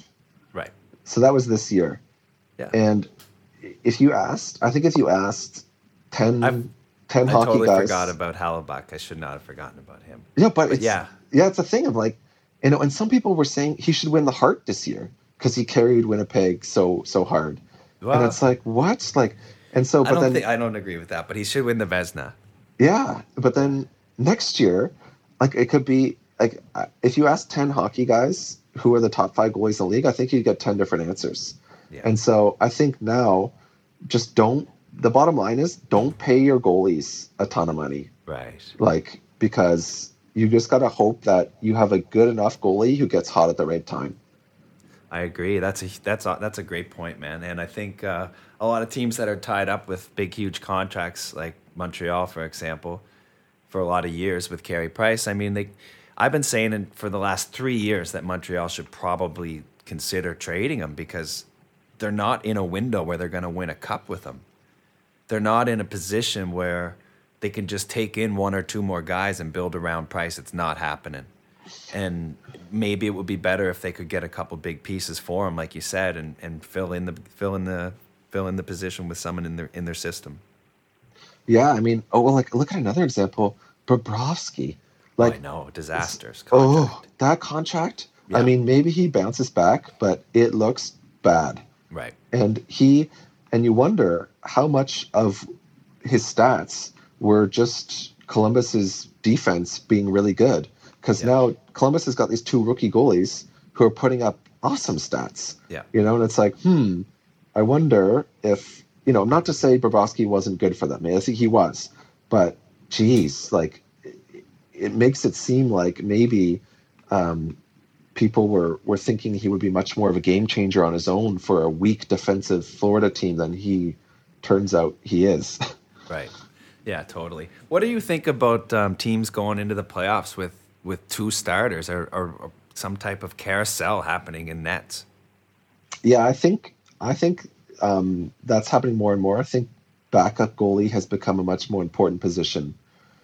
Right. so that was this year Yeah. and if you asked I think if you asked 10, I've- 10 I hockey totally guys forgot about Hellebuyck. I should not have forgotten about him. Yeah, but, it's, yeah. yeah, it's a thing of like, you know, and some people were saying he should win the Hart this year because he carried Winnipeg so so hard, and it's like what, like, and so I but don't then think I don't agree with that, but he should win the Vezina. yeah, but then next year, like it could be like uh, if you ask ten hockey guys who are the top five goalies in the league, I think you'd get ten different answers, Yeah. and so I think now, just don't. The bottom line is don't pay your goalies a ton of money. right. like because you just gotta hope that you have a good enough goalie who gets hot at the right time. I agree. That's a that's a, that's a great point, man. And I think uh, a lot of teams that are tied up with big, huge contracts, like Montreal, for example, for a lot of years with Carey Price. I mean, they I've been saying for the last three years that Montreal should probably consider trading him because they're not in a window where they're going to win a cup with him. They're not in a position where they can just take in one or two more guys and build around Price. It's not happening. And maybe it would be better if they could get a couple big pieces for him, like you said, and, and fill in the fill in the fill in the position with someone in their in their system. Yeah, I mean, oh well, like look at another example, Bobrovsky. Oh, like, I know disasters. Contract. Oh, that contract. Yeah. I mean, maybe he bounces back, but it looks bad. Right. And he, and you wonder how much of his stats were just Columbus's defense being really good. Because yeah. now Columbus has got these two rookie goalies who are putting up awesome stats. Yeah. You know, and it's like, hmm, I wonder if, you know, not to say Bobrovsky wasn't good for them. I, think he was. But geez, like it makes it seem like maybe um, people were were thinking he would be much more of a game changer on his own for a weak defensive Florida team than he turns out he is. right. Yeah, totally. What do you think about um, teams going into the playoffs with with two starters or, or, or, some type of carousel happening in nets? Yeah, I think I think um, that's happening more and more. I think backup goalie has become a much more important position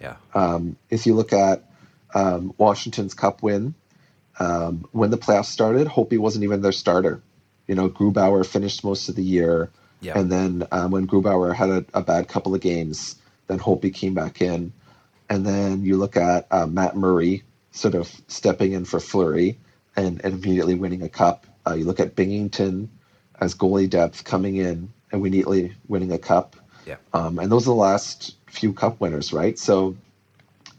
yeah. Um, if you look at um, Washington's Cup win, um, when the playoffs started, Holtby wasn't even their starter. You know, Grubauer finished most of the year, yeah. and then um, when Grubauer had a, a, bad couple of games, then Holtby came back in, and then you look at uh, Matt Murray sort of stepping in for Fleury and, and immediately winning a cup. Uh, you look at Binnington as goalie depth coming in and immediately winning a cup. Yeah. Um, and those are the last few cup winners, right? So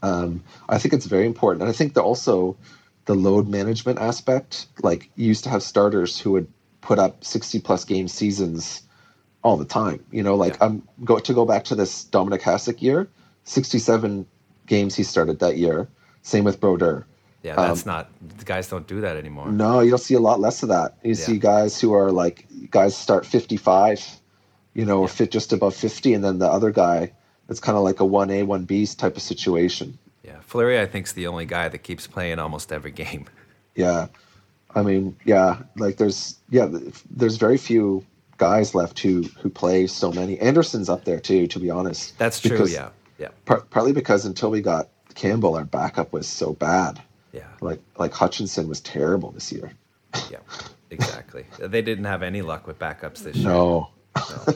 um, I think it's very important. And I think that also the load management aspect, like you used to have starters who would put up 60 plus game seasons all the time. You know, like yeah. I'm go to go back to this Dominik Hasek year, 67 games he started that year. Same with Brodeur. Yeah, that's um, not the guys don't do that anymore. No, you don't see a lot less of that. You yeah. see guys who are like guys start 55, you know, yeah. or fit just above 50 and then the other guy it's kind of like a one A one B type of situation. Yeah, Fleury I think is the only guy that keeps playing almost every game. Yeah, I mean, yeah, like there's yeah, there's very few guys left who who play so many. Anderson's up there too, to be honest. That's true. Because, yeah, yeah. Par- partly because until we got Campbell, our backup was so bad. Yeah, like like Hutchinson was terrible this year. yeah, exactly. they didn't have any luck with backups this year. No. no.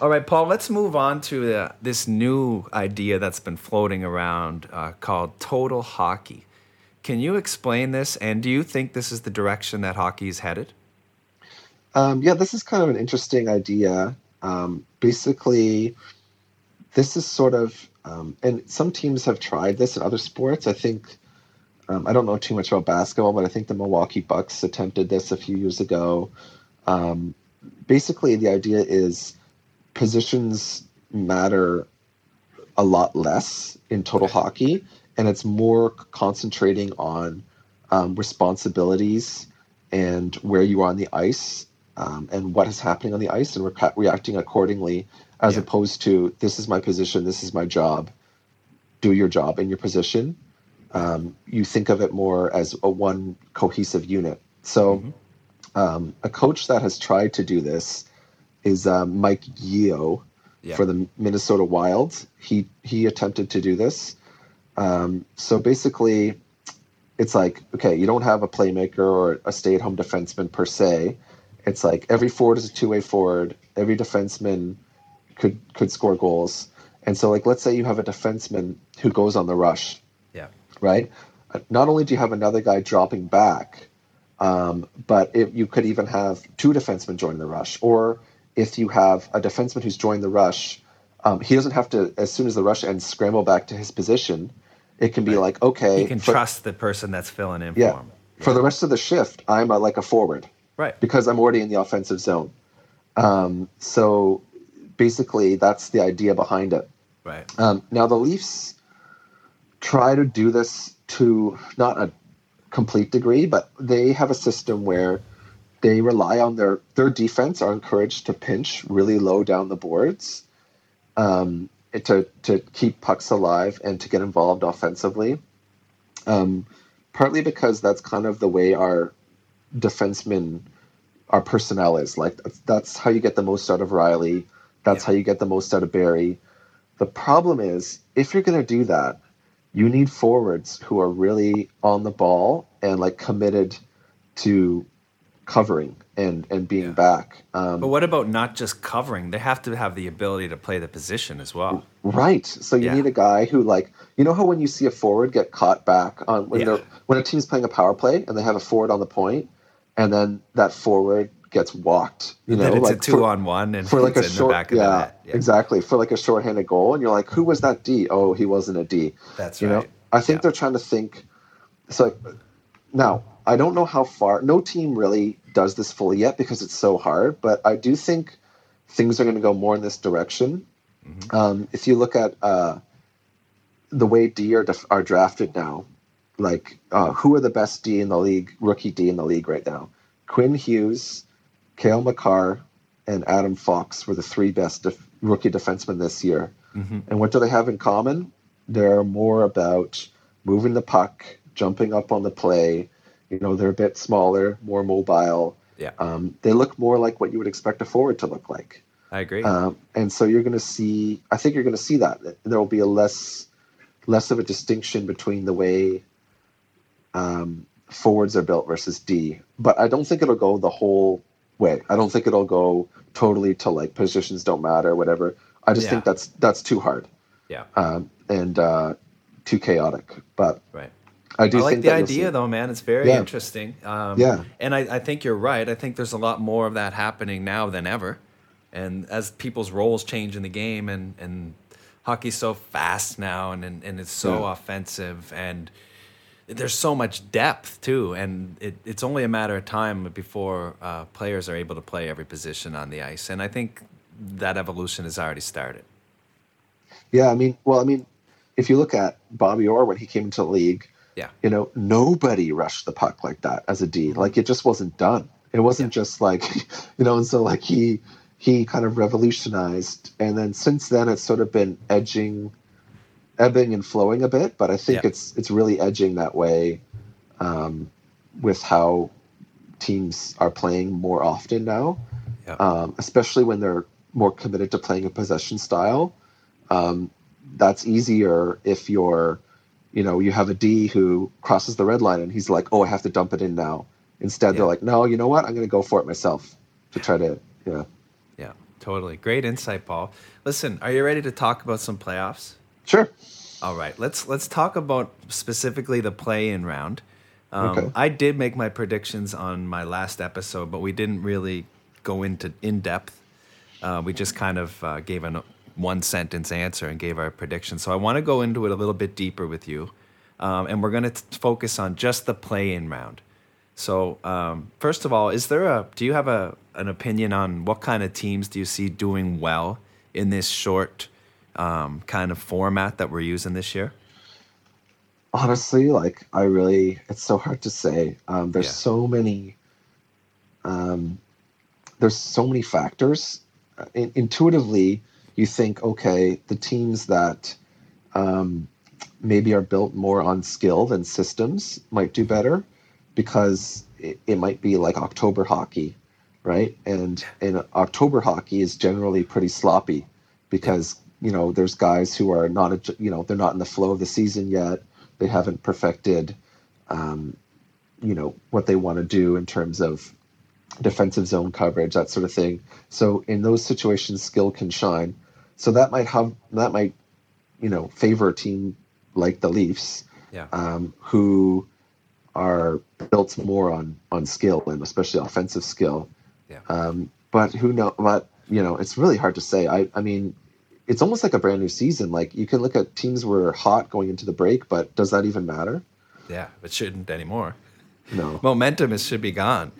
All right, Paul, let's move on to uh, this new idea that's been floating around uh, called total hockey. Can you explain this, and do you think this is the direction that hockey is headed? Um, yeah, this is kind of an interesting idea. Um, basically, this is sort of, um, and some teams have tried this in other sports. I think, um, I don't know too much about basketball, but I think the Milwaukee Bucks attempted this a few years ago. Um, basically, the idea is positions matter a lot less in total hockey, and it's more concentrating on um, responsibilities and where you are on the ice um, and what is happening on the ice and re- reacting accordingly, as yeah. opposed to this is my position, this is my job, do your job in your position. Um, you think of it more as a one cohesive unit. So, mm-hmm. Um, a coach that has tried to do this is uh, Mike Yeo yeah. for the Minnesota Wild. He he attempted to do this. Um, so basically, it's like okay, you don't have a playmaker or a stay-at-home defenseman per se. It's like every forward is a two-way forward. Every defenseman could could score goals. And so, like, let's say you have a defenseman who goes on the rush. Yeah. Right. Not only do you have another guy dropping back, um, but it, you could even have two defensemen join the rush, or if you have a defenseman who's joined the rush, um, he doesn't have to, as soon as the rush ends, scramble back to his position. It can be right. like, okay. He can for, trust the person that's filling in yeah, for him. Yeah. For the rest of the shift, I'm a, like a forward. Right. Because I'm already in the offensive zone. Um, so basically, that's the idea behind it. Right. Um, now, the Leafs try to do this to not a complete degree, but they have a system where they rely on their their defense are encouraged to pinch really low down the boards um, to to keep pucks alive and to get involved offensively. Um, partly because that's kind of the way our defensemen, our personnel is. Like that's, that's how you get the most out of Rielly. That's Yeah. how you get the most out of Barrie. The problem is if you're going to do that, you need forwards who are really on the ball and like committed to covering and and being Yeah. back. Um, But what about not just covering? They have to have the ability to play the position as well. Right. So you Yeah. need a guy who like you know how when you see a forward get caught back on when Yeah. they're when a team's playing a power play and they have a forward on the point and then that forward gets walked. You know, it's like a two for, on one and for like a in short the back of yeah, the net. Yeah, exactly. For like a shorthanded goal and you're like, who was that D? Oh, he wasn't a D. that's You right. know? I think Yeah. they're trying to think it's like now, I don't know how far no team really does this fully yet because it's so hard, but I do think things are going to go more in this direction. Mm-hmm. Um, if you look at uh, the way D are, def- are drafted now, like uh, who are the best D in the league, rookie D in the league right now? Quinn Hughes, Cale Makar, and Adam Fox were the three best def- rookie defensemen this year. Mhm. And what do they have in common? They're more about moving the puck, jumping up on the play. You know, they're a bit smaller, more mobile. Yeah. Um, they look more like what you would expect a forward to look like. I agree. Um, and so you're going to see. I think you're going to see that there will be a less less of a distinction between the way um, forwards are built versus D. But I don't think it'll go the whole way. I don't think it'll go totally to like positions don't matter, whatever. I just Yeah. think that's that's too hard yeah, um, and uh, too chaotic. But right. I do I like think the idea though, man. It's very Yeah. interesting. Um, Yeah. and I, I think you're right. I think there's a lot more of that happening now than ever. And as people's roles change in the game, and and hockey's so fast now, and and, and it's so Yeah. offensive, and there's so much depth too, and it, it's only a matter of time before uh, players are able to play every position on the ice. And I think that evolution has already started. Yeah, I mean, well, I mean, if you look at Bobby Orr when he came into the league, Yeah. you know, nobody rushed the puck like that as a D. Like it just wasn't done. It wasn't just like, you know, and so like he he kind of revolutionized, and then since then it's sort of been edging, ebbing and flowing a bit. But I think it's it's really edging that way, um, with how teams are playing more often now, Yeah. um, especially when they're more committed to playing a possession style. Um, that's easier if you're, you know, you have a D who crosses the red line and he's like, oh, I have to dump it in now. Instead, they're like, no, you know what? I'm going to go for it myself to try to, yeah. Yeah, totally. Great insight, Paul. Listen, are you ready to talk about some playoffs? Sure. All right, let's let's talk about specifically the play-in round. Um, Okay. I did make my predictions on my last episode, but we didn't really go into in depth. Uh, we just kind of uh, gave a one sentence answer and gave our prediction. So I want to go into it a little bit deeper with you, um, and we're going to focus on just the play-in round. So um, first of all, is there a do you have a an opinion on what kind of teams do you see doing well in this short um, kind of format that we're using this year? honestly like i really it's so hard to say um, there's Yeah. so many um, there's so many factors Uh, in, intuitively you think okay the teams that um, maybe are built more on skill than systems might do better because it, it might be like october hockey right and and october hockey is generally pretty sloppy because you know there's guys who are not a, you know they're not in the flow of the season yet. They haven't perfected um, you know what they want to do in terms of defensive zone coverage that sort of thing. So in those situations skill can shine. So that might have that might you know favor a team like the leafs Yeah. um, who are built more on on skill and especially offensive skill. Yeah. um, but who know but you know it's really hard to say. I i mean it's almost like a brand new season like you can look at teams were hot going into the break but does that even matter Yeah, it shouldn't anymore. no Momentum is should be gone.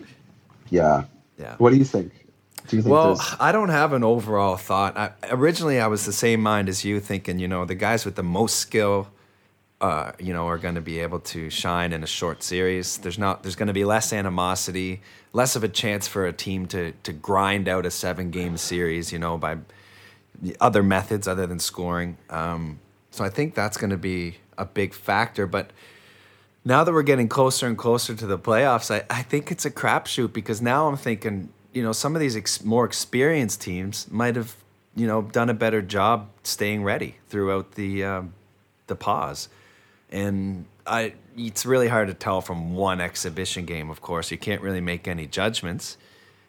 yeah Yeah. what do you think do you think Well, there's I don't have an overall thought. I, originally, I was the same mind as you, thinking, you know, the guys with the most skill, uh, you know, are going to be able to shine in a short series. There's not. There's going to be less animosity, less of a chance for a team to to grind out a seven game series, you know, by other methods other than scoring. Um, so I think that's going to be a big factor. But now that we're getting closer and closer to the playoffs, I, I think it's a crapshoot because now I'm thinking, you know, some of these ex- more experienced teams might have, you know, done a better job staying ready throughout the um, the pause, and I it's really hard to tell from one exhibition game. Of course, you can't really make any judgments,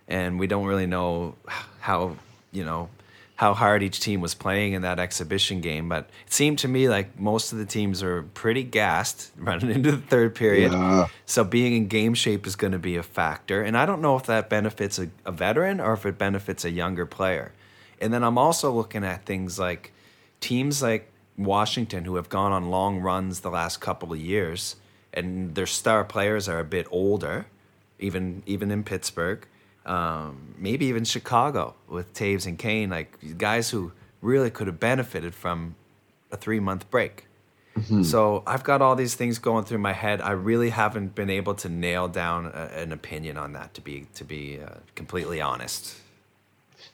and we don't really know how you know how hard each team was playing in that exhibition game. But it seemed to me like most of the teams are pretty gassed running into the third period. Yeah. So being in game shape is going to be a factor. And I don't know if that benefits a, a veteran or if it benefits a younger player. And then I'm also looking at things like teams like Washington who have gone on long runs the last couple of years and their star players are a bit older, even even in Pittsburgh um, maybe even Chicago with Toews and Kane, like guys who really could have benefited from a three month break. Mm-hmm. So I've got all these things going through my head. I really haven't been able to nail down a, an opinion on that. To be to be uh, completely honest.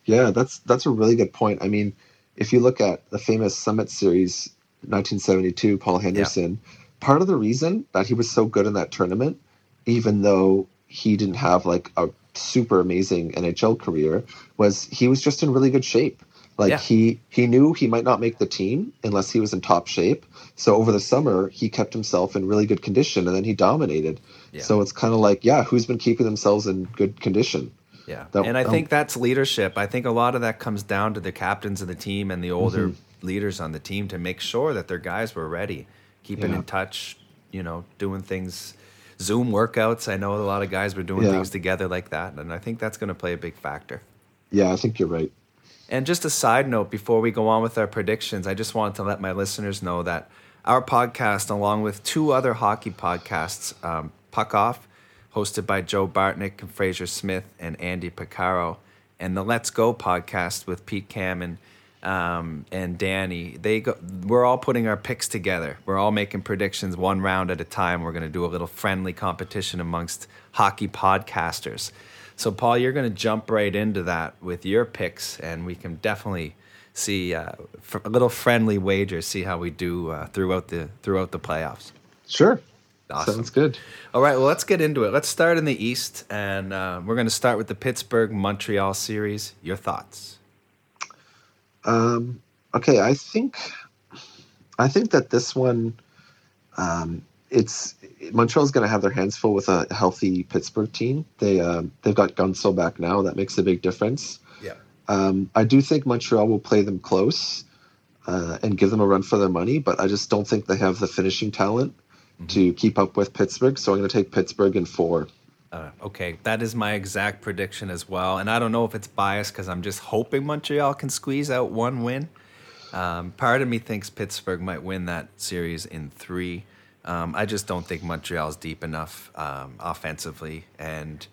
Yeah, that's that's a really good point. I mean, if you look at the famous Summit Series, 1972, Paul Henderson, yeah. part of the reason that he was so good in that tournament, even though he didn't have like a super amazing NHL career was he was just in really good shape. Like yeah. he he knew he might not make the team unless he was in top shape. So over the summer he kept himself in really good condition and then he dominated. Yeah. So it's kind of like yeah, who's been keeping themselves in good condition? Yeah. That, and I um, think that's leadership. I think a lot of that comes down to the captains of the team and the older mm-hmm. leaders on the team to make sure that their guys were ready, keeping yeah. in touch, you know, doing things Zoom workouts. I know a lot of guys were doing yeah. things together like that, and I think that's going to play a big factor. Yeah, I think you're right. And just a side note before we go on with our predictions, I just wanted to let my listeners know that our podcast, along with two other hockey podcasts, um, Puck Off, hosted by Joe Bartnick and Fraser Smith and Andy Picaro, and the Let's Go podcast with Pete Cam and um, and Danny, they go. We're all putting our picks together. We're all making predictions one round at a time. We're going to do a little friendly competition amongst hockey podcasters. So, Paul, you're going to jump right into that with your picks, and we can definitely see uh, a little friendly wager. See how we do uh, throughout the throughout the playoffs. Sure. Awesome. Sounds good. All right, well, let's get into it. Let's start in the East, and uh, we're going to start with the Pittsburgh Montreal series. Your thoughts? Um, okay, I think I think that this one, um, it's Montreal's going to have their hands full with a healthy Pittsburgh team. They um, they've got Guentzel back now. That makes a big difference. Yeah. Um, I do think Montreal will play them close uh, and give them a run for their money, but I just don't think they have the finishing talent mm-hmm. to keep up with Pittsburgh. So I'm going to take Pittsburgh in four. Uh, okay, that is my exact prediction as well. And I don't know if it's biased because I'm just hoping Montreal can squeeze out one win. Um, part of me thinks Pittsburgh might win that series in three. Um, I just don't think Montreal's deep enough um, offensively, and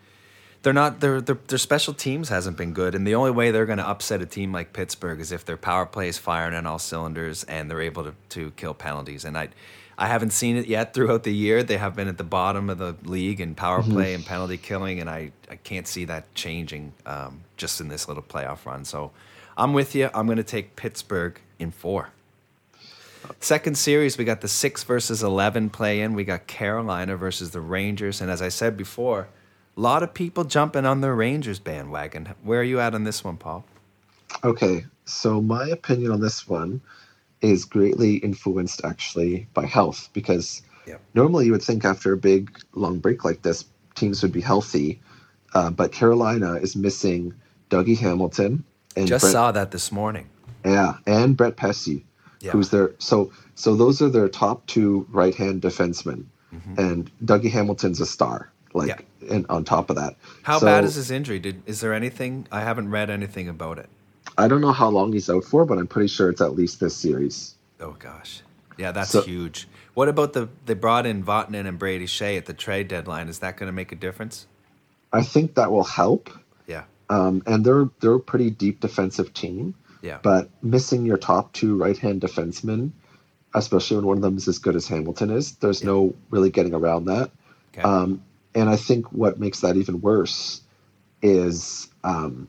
they're not. Their, their special teams hasn't been good, and the only way they're going to upset a team like Pittsburgh is if their power play is firing on all cylinders and they're able to to kill penalties. And I I haven't seen it yet throughout the year. They have been at the bottom of the league in power mm-hmm. play and penalty killing, and I, I can't see that changing um, just in this little playoff run. So I'm with you. I'm going to take Pittsburgh in four. Second series, we got the six versus 11 play in. We got Carolina versus the Rangers. And as I said before, a lot of people jumping on the Rangers bandwagon. Where are you at on this one, Paul? Okay. So, my opinion on this one is greatly influenced actually by health because normally you would think after a big long break like this, teams would be healthy. Uh, but Carolina is missing Dougie Hamilton. And Just Brett, saw that this morning. Yeah, and Brett Pesce, yeah. who's there. So, so those are their top two right-hand defensemen, mm-hmm. and Dougie Hamilton's a star. Like, yeah. and on top of that, how so, bad is his injury? Did is there anything? I haven't read anything about it. I don't know how long he's out for, but I'm pretty sure it's at least this series. Oh gosh, yeah, that's so, huge. What about the they brought in Vatanen and Brady Skjei at the trade deadline? Is that going to make a difference? I think that will help. Yeah. Um, and they're they're a pretty deep defensive team. Yeah. But missing your top two right hand defensemen, especially when one of them is as good as Hamilton is, there's yeah. no really getting around that. Okay. Um, and I think what makes that even worse is um,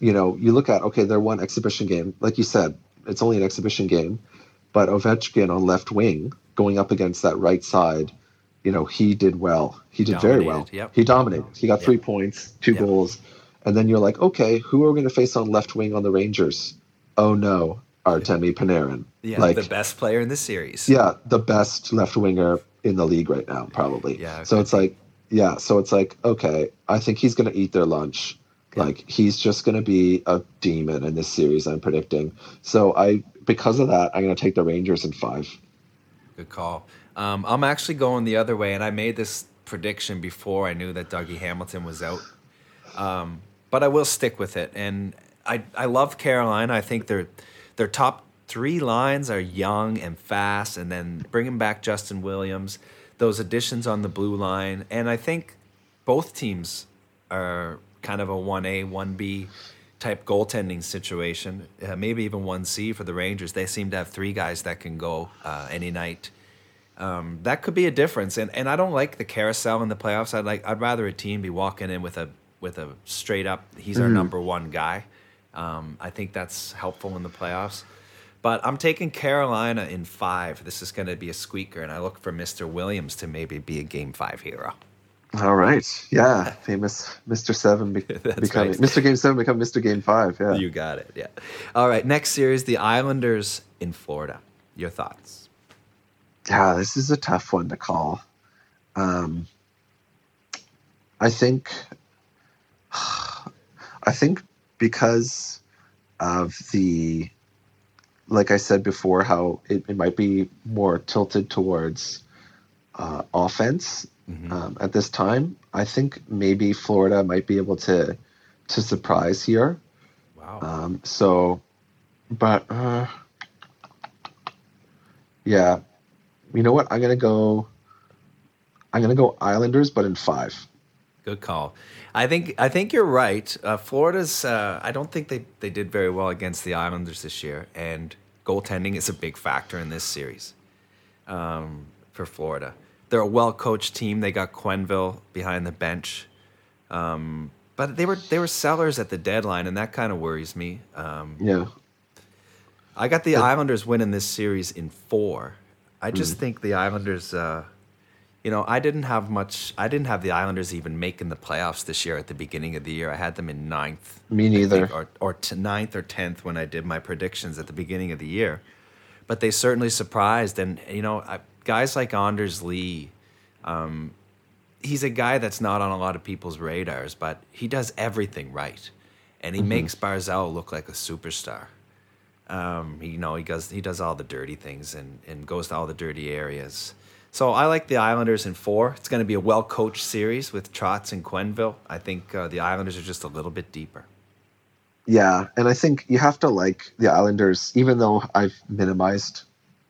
you know, you look at okay, they're one exhibition game, like you said, it's only an exhibition game, but Ovechkin on left wing going up against that right side you know, he did well. He did very well. Yep. He dominated. He got Yep. three points, two Yep. goals, and then you're like, okay, who are we going to face on left wing on the Rangers? Oh no, Artemi Panarin. Yeah, like the best player in the series. yeah, the best left winger in the league right now, probably. Yeah, So it's like, yeah, so it's like, okay, I think he's going to eat their lunch. Like he's just going to be a demon in this series. I'm predicting. So I, because of that, I'm going to take the Rangers in five. Good call. Um, I'm actually going the other way, and I made this prediction before I knew that Dougie Hamilton was out. Um, but I will stick with it, and I I love Carolina. I think their their top three lines are young and fast, and then bringing back Justin Williams, those additions on the blue line, and I think both teams are kind of a one A one B type goaltending situation. Uh, maybe even one C for the Rangers. They seem to have three guys that can go uh, any night. Um, that could be a difference, and and I don't like the carousel in the playoffs. I'd like I'd rather a team be walking in with a with a straight up. He's our number one guy. Um, I think that's helpful in the playoffs. But I'm taking Carolina in five. This is going to be a squeaker, and I look for Mr. Williams to maybe be a game five hero. All right. Yeah. Famous Mr. Seven be- becoming right. Mr. Game Seven become Mr. Game Five. Yeah. You got it. Yeah. All right. Next series, the Islanders in Florida. Your thoughts? yeah, this is a tough one to call. Um, I think, I think because of the, like I said before, how it, it might be more tilted towards uh, offense um, at this time. I think maybe Florida might be able to to surprise here. Wow. Um, so, but uh, yeah, you know what? I'm gonna go. I'm gonna go Islanders, but in five. Good call. I think I think you're right. Uh, Florida's. Uh, I don't think they, they did very well against the Islanders this year, and goaltending is a big factor in this series um, for Florida. They're a well coached team. They got Quenneville behind the bench, um, but they were they were sellers at the deadline, and that kind of worries me. Um, Yeah, I got the Islanders winning this series in four. I just think the Islanders. Uh, you know, I didn't have much. I didn't have the Islanders even making the playoffs this year at the beginning of the year. I had them in ninth, me neither. think, or or to ninth or tenth when I did my predictions at the beginning of the year. But they certainly surprised, and you know, I, guys like Anders Lee. Um, he's a guy that's not on a lot of people's radars, but he does everything right, and he makes Barzal look like a superstar. Um, he, you know, he does he does all the dirty things and and goes to all the dirty areas. So I like the Islanders in four. It's going to be a well coached series with Trotz and Quenneville. I think uh, the Islanders are just a little bit deeper. Yeah, and I think you have to like the Islanders, even though I've minimized.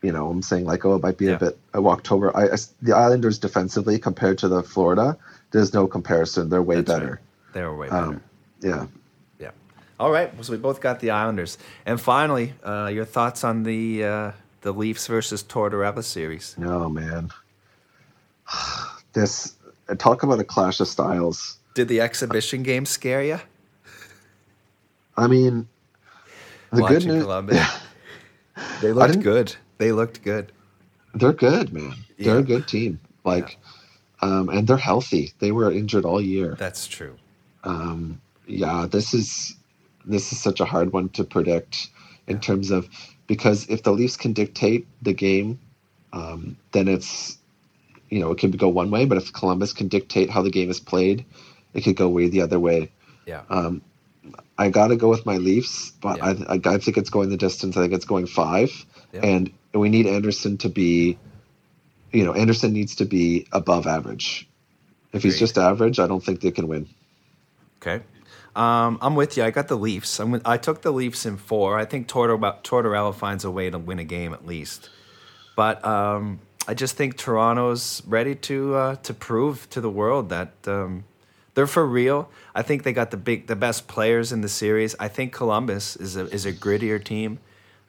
You know, I'm saying like, oh, it might be Yeah. a bit of October. I, I- the Islanders defensively compared to the Florida, there's no comparison. They're way That's right. better. They're way better. Um, yeah. yeah. All right. So we both got the Islanders. And finally, uh, your thoughts on the uh, the Leafs versus Tortorella series? Oh man, this talk about a clash of styles. Did the exhibition game scare you? I mean, the good news. Columbus. They looked good. They looked good. They're good, man. They're a good team. Like, um, and they're healthy. They were injured all year. That's true. Um, yeah, this is this is such a hard one to predict in terms of because if the Leafs can dictate the game, um, then it's you know it can go one way. But if Columbus can dictate how the game is played, it could go way the other way. Yeah. Um, I got to go with my Leafs, but Yeah. I, I, I think it's going the distance. I think it's going five, Yeah. and we need Anderson to be, you know, Anderson needs to be above average. If he's just average, I don't think they can win. Okay. Um, I'm with you. I got the Leafs. I'm with, I took the Leafs in four. I think Tortor- Tortorella finds a way to win a game at least. But um, I just think Toronto's ready to uh, to prove to the world that um, they're for real. I think they got the big, the best players in the series. I think Columbus is a is a grittier team.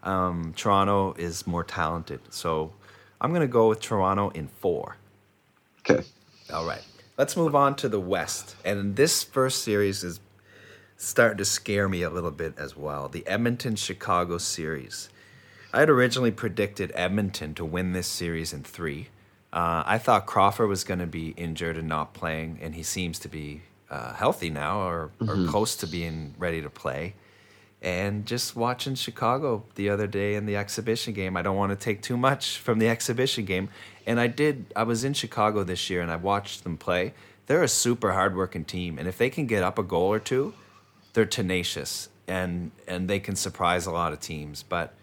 Um, Toronto is more talented. So I'm gonna go with Toronto in four. Okay. All right. Let's move on to the West. And this first series is starting to scare me a little bit as well. The Edmonton Chicago series. I had originally predicted Edmonton to win this series in three. Uh, I thought Crawford was going to be injured and not playing, and he seems to be uh, healthy now or, or close to being ready to play. And just watching Chicago the other day in the exhibition game, I don't want to take too much from the exhibition game. And I did, I was in Chicago this year and I watched them play. They're a super hardworking team. And if they can get up a goal or two, they're tenacious and, and they can surprise a lot of teams. But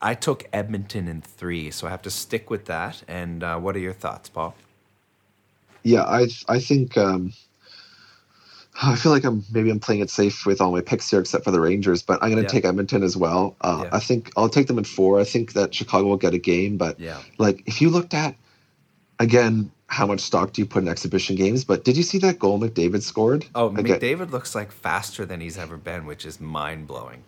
I took Edmonton in three, so I have to stick with that. And uh, what are your thoughts, Paul? Yeah, I I think um, I feel like I'm maybe I'm playing it safe with all my picks here, except for the Rangers. But I'm going to Yeah. take Edmonton as well. Uh, Yeah. I think I'll take them in four. I think that Chicago will get a game, but Yeah. like if you looked at again how much stock do you put in exhibition games? But did you see that goal McDavid scored? Oh, Again- McDavid looks like faster than he's ever been, which is mind blowing.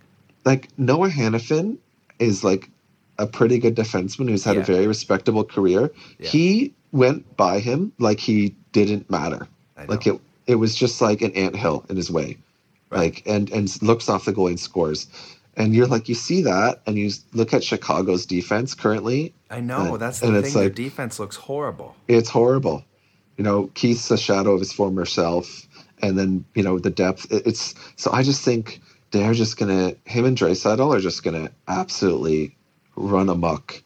like Noah Hanifin is like a pretty good defenseman who's had Yeah. a very respectable career. Yeah. He went by him like he didn't matter. I Like it it was just like an anthill in his way. Right. Like and and looks off the goal and scores. And you're like you see that and you look at Chicago's defense currently, I know. Uh, That's the and thing. it's Their like- defense looks horrible. it's horrible. You know, Keith's a shadow of his former self, and then you know the depth. it- It's so I just think they're just gonna him and Draisaitl are just gonna absolutely run amok,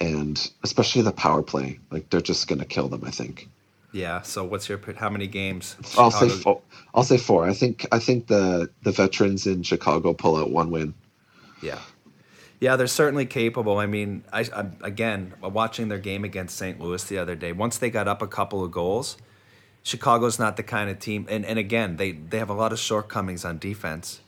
and especially the power play, like they're just gonna kill them. I think. Yeah. So what's your how many games? I'll say four. I'll say four. I think I think the the veterans in Chicago pull out one win. Yeah. Yeah, they're certainly capable. I mean, I, I again watching their game against St. Louis the other day. Once they got up a couple of goals, Chicago's not the kind of team. And and again, they they have a lot of shortcomings on defense,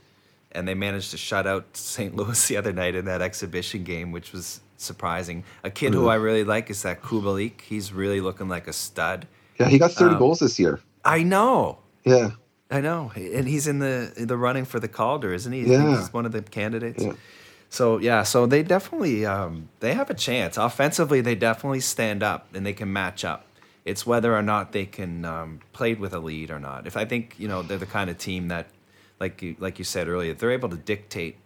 and they managed to shut out St. Louis the other night in that exhibition game, which was surprising. A kid who mm-hmm. I really like is that Kubalik. He's really looking like a stud. Yeah, he got thirty Um, goals this year. I know. Yeah, I know, and he's in the the running for the Calder, isn't he? Yeah. he's one of the candidates. Yeah. So yeah, so they definitely um, they have a chance offensively. They definitely stand up and they can match up. It's whether or not they can um, play with a lead or not. If I think you know they're the kind of team that, like you, like you said earlier, they're able to dictate,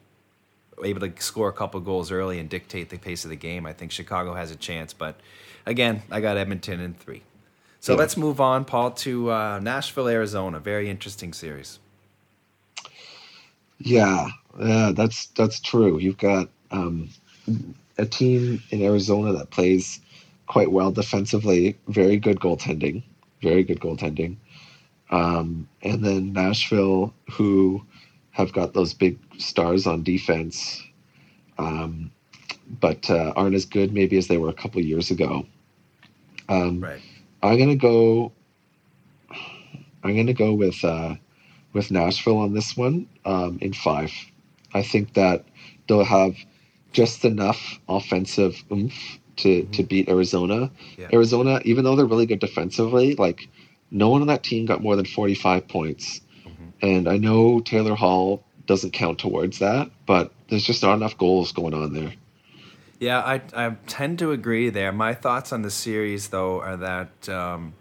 able to score a couple goals early and dictate the pace of the game. I think Chicago has a chance, but again, I got Edmonton in three. So Yeah. let's move on, Paul, to uh, Nashville, Arizona. Very interesting series. Yeah, yeah, that's that's true. You've got um, a team in Arizona that plays quite well defensively, very good goaltending, very good goaltending, um, and then Nashville, who have got those big stars on defense, um, but uh, aren't as good maybe as they were a couple years ago. Um, Right. I'm gonna go. I'm gonna go with uh, with Nashville on this one um, in five. I think that they'll have just enough offensive oomph to to beat Arizona. Yeah. Arizona, even though they're really good defensively, like no one on that team got more than 45 points, and I know Taylor Hall doesn't count towards that, but there's just not enough goals going on there. Yeah, I, I tend to agree there. My thoughts on the series, though, are that um,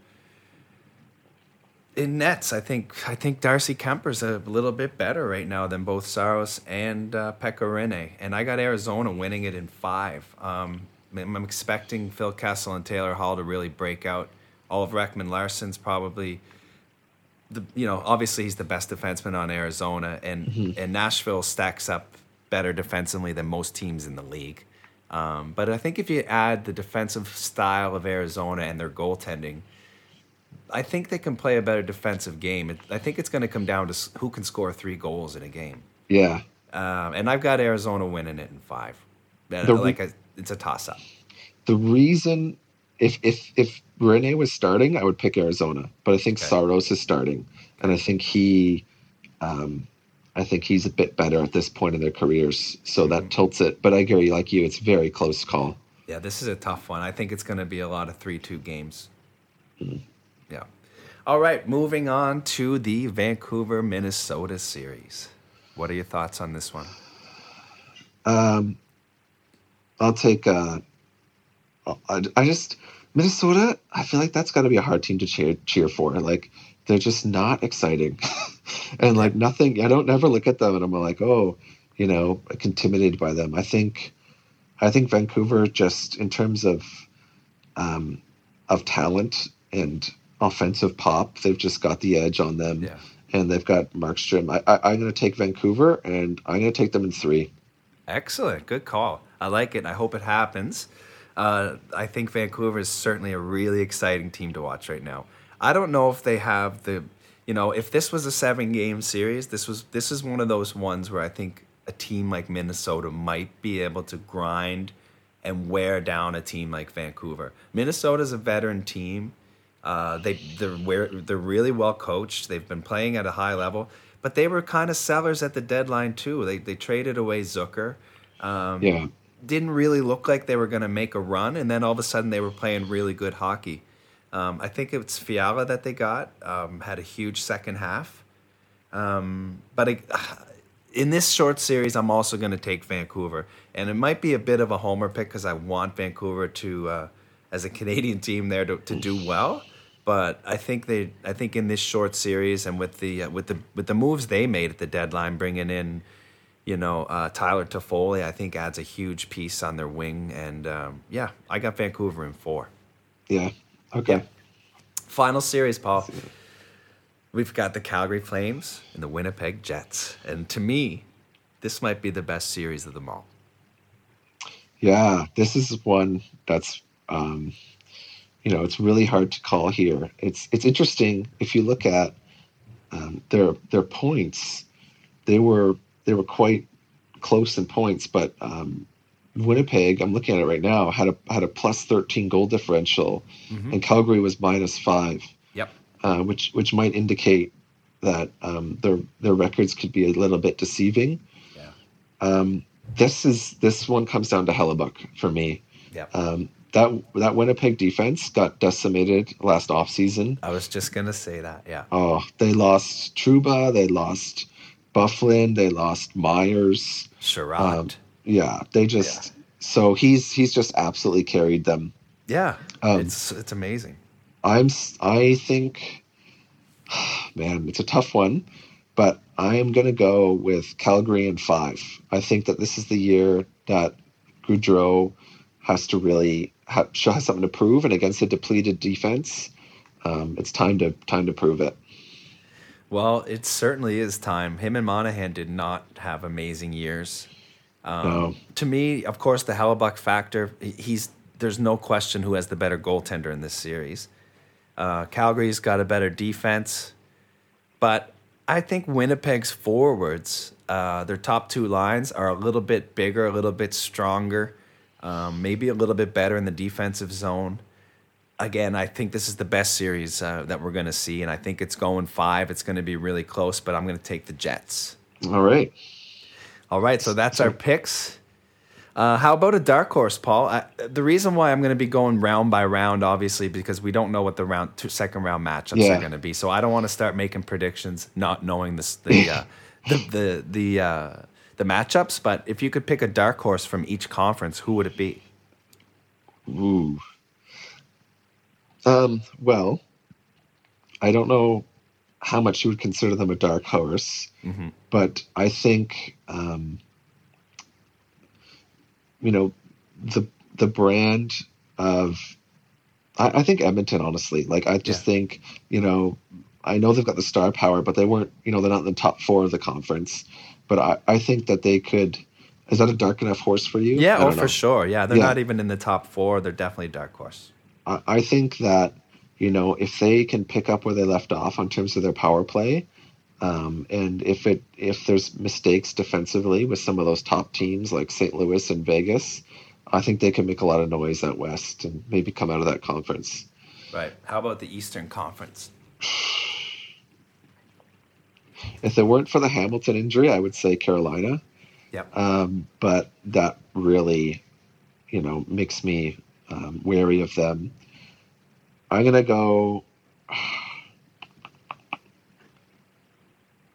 in nets, I think I think Darcy Kuemper's a little bit better right now than both Saros and uh, Pekka Rinne, and I got Arizona winning it in five. Um, I'm expecting Phil Kessel and Taylor Hall to really break out. Oliver Ekman Larsson's probably the you know obviously he's the best defenseman on Arizona, and and Nashville stacks up better defensively than most teams in the league. Um, but I think if you add the defensive style of Arizona and their goaltending, I think they can play a better defensive game. It, I think it's going to come down to who can score three goals in a game. Yeah, Um, and I've got Arizona winning it in five. That- The like a, it's a toss up. the reason if if if Rinne was starting, I would pick Arizona, but I think Okay. Saros is starting, and I think he, um, I think he's a bit better at this point in their careers, so Mm-hmm. that tilts it. But I agree, like you, it's very close call. Yeah, this is a tough one. I think it's going to be a lot of 3 2 games. Yeah. All right, moving on to the Vancouver, Minnesota series. What are your thoughts on this one? Um, I'll take. Uh, I, I just Minnesota. I feel like that's got to be a hard team to cheer cheer for. Like they're just not exciting, and like nothing. I don't never look at them and I'm like, oh, you know, like intimidated by them. I think, I think Vancouver just in terms of, um, of talent and offensive pop. They've just got the edge on them. Yeah. And they've got Markstrom. I, I, I'm going to take Vancouver, and I'm going to take them in three. Excellent. Good call. I like it. I hope it happens. Uh, I think Vancouver is certainly a really exciting team to watch right now. I don't know if they have the, you know, if this was a seven game series, this was this is one of those ones where I think a team like Minnesota might be able to grind and wear down a team like Vancouver. Minnesota's a veteran team. Uh, they they're where they're really well coached. They've been playing at a high level, but they were kind of sellers at the deadline too. They they traded away Zucker. Um, Yeah. didn't really look like they were going to make a run, and then all of a sudden they were playing really good hockey. Um, I think it's Fiala that they got um, had a huge second half, um, but it, in this short series, I'm also going to take Vancouver, and it might be a bit of a homer pick because I want Vancouver to, uh, as a Canadian team, there to, to do well. But I think they, I think in this short series and with the uh, with the with the moves they made at the deadline, bringing in, you know, uh, Tyler Toffoli, I think adds a huge piece on their wing. And um, yeah, I got Vancouver in four. Yeah. Okay. Final series, Paul. We've got the Calgary Flames and the Winnipeg Jets. And to me, this might be the best series of them all. Yeah. This is one that's, um, you know, it's really hard to call here. It's it's interesting if you look at um, their their points. They were they were quite close in points, but um, Winnipeg, I'm looking at it right now, had a had a plus 13 goal differential, Mhm. and Calgary was minus five. Yep. uh, which which might indicate that um, their their records could be a little bit deceiving. Yeah. Um, this is this one comes down to Hellebuyck for me. Yep. Um, that that Winnipeg defense got decimated last offseason. I was just going to say that. Yeah. Oh, they lost Trouba, they lost Byfuglien, they lost Myers. Chiarot. Yeah, they just so he's he's just absolutely carried them. yeah. um, it's it's amazing. I'm I think man, it's a tough one, but I am going to go with Calgary in 5. I think that this is the year that Gaudreau has to really ha- show has something to prove and against a depleted defense, um, it's time to time to prove it. Well, it certainly is time. Him and Monahan did not have amazing years. Um, No. To me, of course, the Hellebuyck factor. He's there's no question who has the better goaltender in this series. Uh, Calgary's got a better defense, but I think Winnipeg's forwards, uh, their top two lines, are a little bit bigger, a little bit stronger, um, maybe a little bit better in the defensive zone again, I think this is the best series uh, that we're going to see, and I think it's going five. It's going to be really close, but I'm going to take the Jets. All right. All right, so that's our picks. Uh, how about a dark horse, Paul? I, the reason why I'm going to be going round by round, obviously, because we don't know what the round two, second round matchups Yeah. are going to be. So I don't want to start making predictions, not knowing this, the uh, the the the uh, the matchups. But if you could pick a dark horse from each conference, who would it be? Ooh. Um, well, I don't know how much you would consider them a dark horse, hmm but I think um, you know the the brand of I, I think Edmonton honestly like I just Yeah. think you know I know they've got the star power but they weren't you know they're not in the top four of the conference but I, I think that they could is that a dark enough horse for you Yeah, oh don't for sure. Yeah, they're Yeah. not even in the top four. They're definitely a dark horse. I, I think that you know if they can pick up where they left off on terms of their power play, um, and if it if there's mistakes defensively with some of those top teams like St. Louis and Vegas, I think they can make a lot of noise out west and maybe come out of that conference. Right. How about the Eastern Conference? If it weren't for the Hamilton injury, I would say Carolina. Yep. Um, but that really, you know, makes me um, wary of them. I'm gonna go.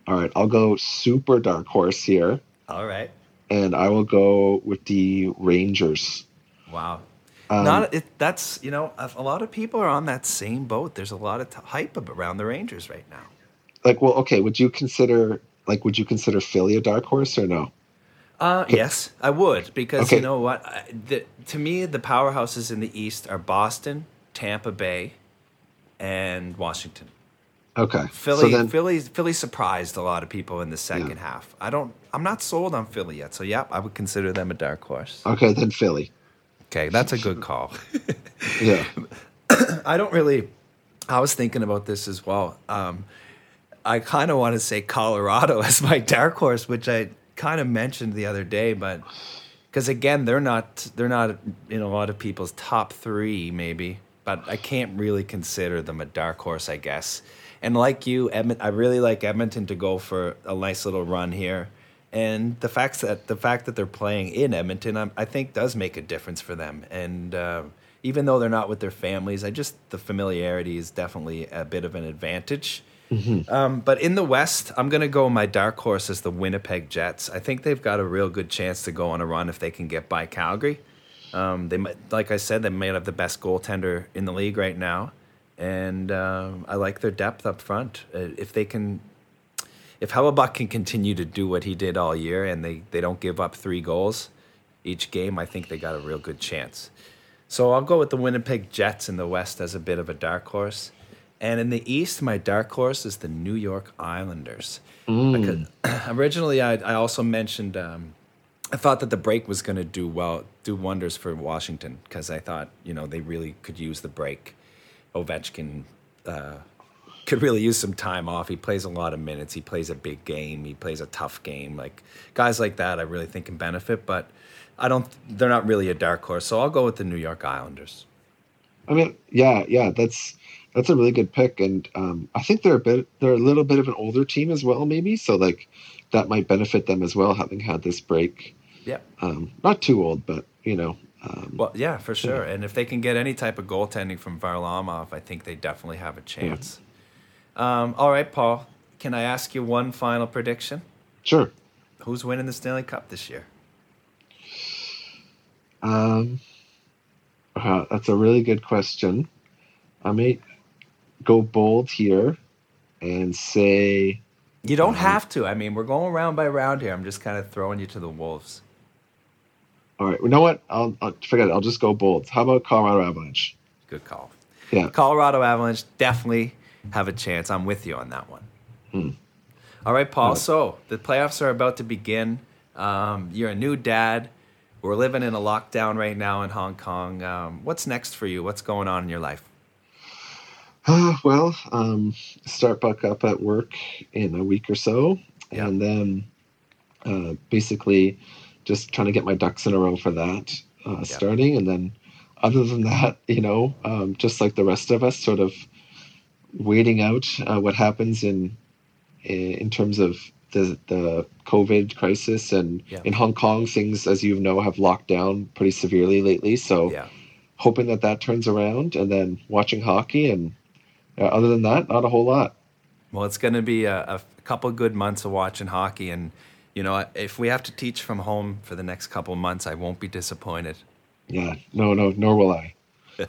All right, I'll go super dark horse here, All right. and I will go with the Rangers. Wow. Um, Not it, that's you know a, a lot of people are on that same boat. There's a lot of t- hype around the Rangers right now. like, well, okay. Would you consider like would you consider Philly a dark horse or no? Uh, yes, I would because Okay. you know what? I, the, to me, the powerhouses in the East are Boston, Tampa Bay, and Washington. Okay. Philly, So then, Philly, Philly surprised a lot of people in the second half. I don't, I'm not sold on Philly yet. So yeah, I would consider them a dark horse. okay, then Philly. Okay, that's a good call. Yeah. I don't really. I was thinking about this as well. Um, I kind of want to say Colorado as my dark horse, which I kind of mentioned the other day, but because again, they're not they're not in a lot of people's top three, maybe, but I can't really consider them a dark horse, I guess. And like you, Edmont, I really like Edmonton to go for a nice little run here. And the fact that the fact that they're playing in Edmonton, I, I think, does make a difference for them. And uh, even though they're not with their families, I just the familiarity is definitely a bit of an advantage. Um, but in the West, I'm going to go my dark horse as the Winnipeg Jets. I think they've got a real good chance to go on a run if they can get by Calgary. Um, they might, like I said, they might have the best goaltender in the league right now, and um, I like their depth up front. Uh, if they can, if Hellebuyck can continue to do what he did all year, and they they don't give up three goals each game, I think they got a real good chance. So I'll go with the Winnipeg Jets in the West as a bit of a dark horse. And in the East, my dark horse is the New York Islanders. Because originally, I, I also mentioned um, I thought that the break was going to do well, do wonders for Washington because I thought you know they really could use the break. Ovechkin uh, could really use some time off. He plays a lot of minutes. He plays a big game. He plays a tough game. Like guys like that, I really think can benefit. But I don't. They're not really a dark horse, so I'll go with the New York Islanders. I mean, yeah, yeah, that's that's a really good pick, and um, I think they're a bit they're a little bit of an older team as well, maybe. So like that might benefit them as well, having had this break. Yeah. Um, not too old, but you know, um, Well, yeah, for sure. And if they can get any type of goaltending from Varlamov, I think they definitely have a chance. Um, all right, Paul. Can I ask you one final prediction? sure. Who's winning the Stanley Cup this year? Um, uh, that's a really good question. I may go bold here and say You don't Um, have to. I mean, we're going round by round here. I'm just kind of throwing you to the wolves. All right. You know what? I'll, I'll forget it. I'll just go bold. How about Colorado Avalanche? Good call. Yeah. Colorado Avalanche definitely have a chance. I'm with you on that one. Hmm. All right, Paul. So the playoffs are about to begin. Um, you're a new dad. We're living in a lockdown right now in Hong Kong. Um, what's next for you? What's going on in your life? Uh, well, um, start back up at work in a week or so, Yeah. and then uh, basically just trying to get my ducks in a row for that uh, starting, and then other than that, you know, um, just like the rest of us, sort of waiting out uh, what happens in in terms of the the COVID crisis, and Yeah. in Hong Kong, things as you know have locked down pretty severely lately. So Yeah. hoping that that turns around, and then watching hockey, and Uh, other than that, not a whole lot. Well, it's going to be a, a couple good months of watching hockey, and you know, if we have to teach from home for the next couple months, I won't be disappointed. Yeah, no, no, nor will I.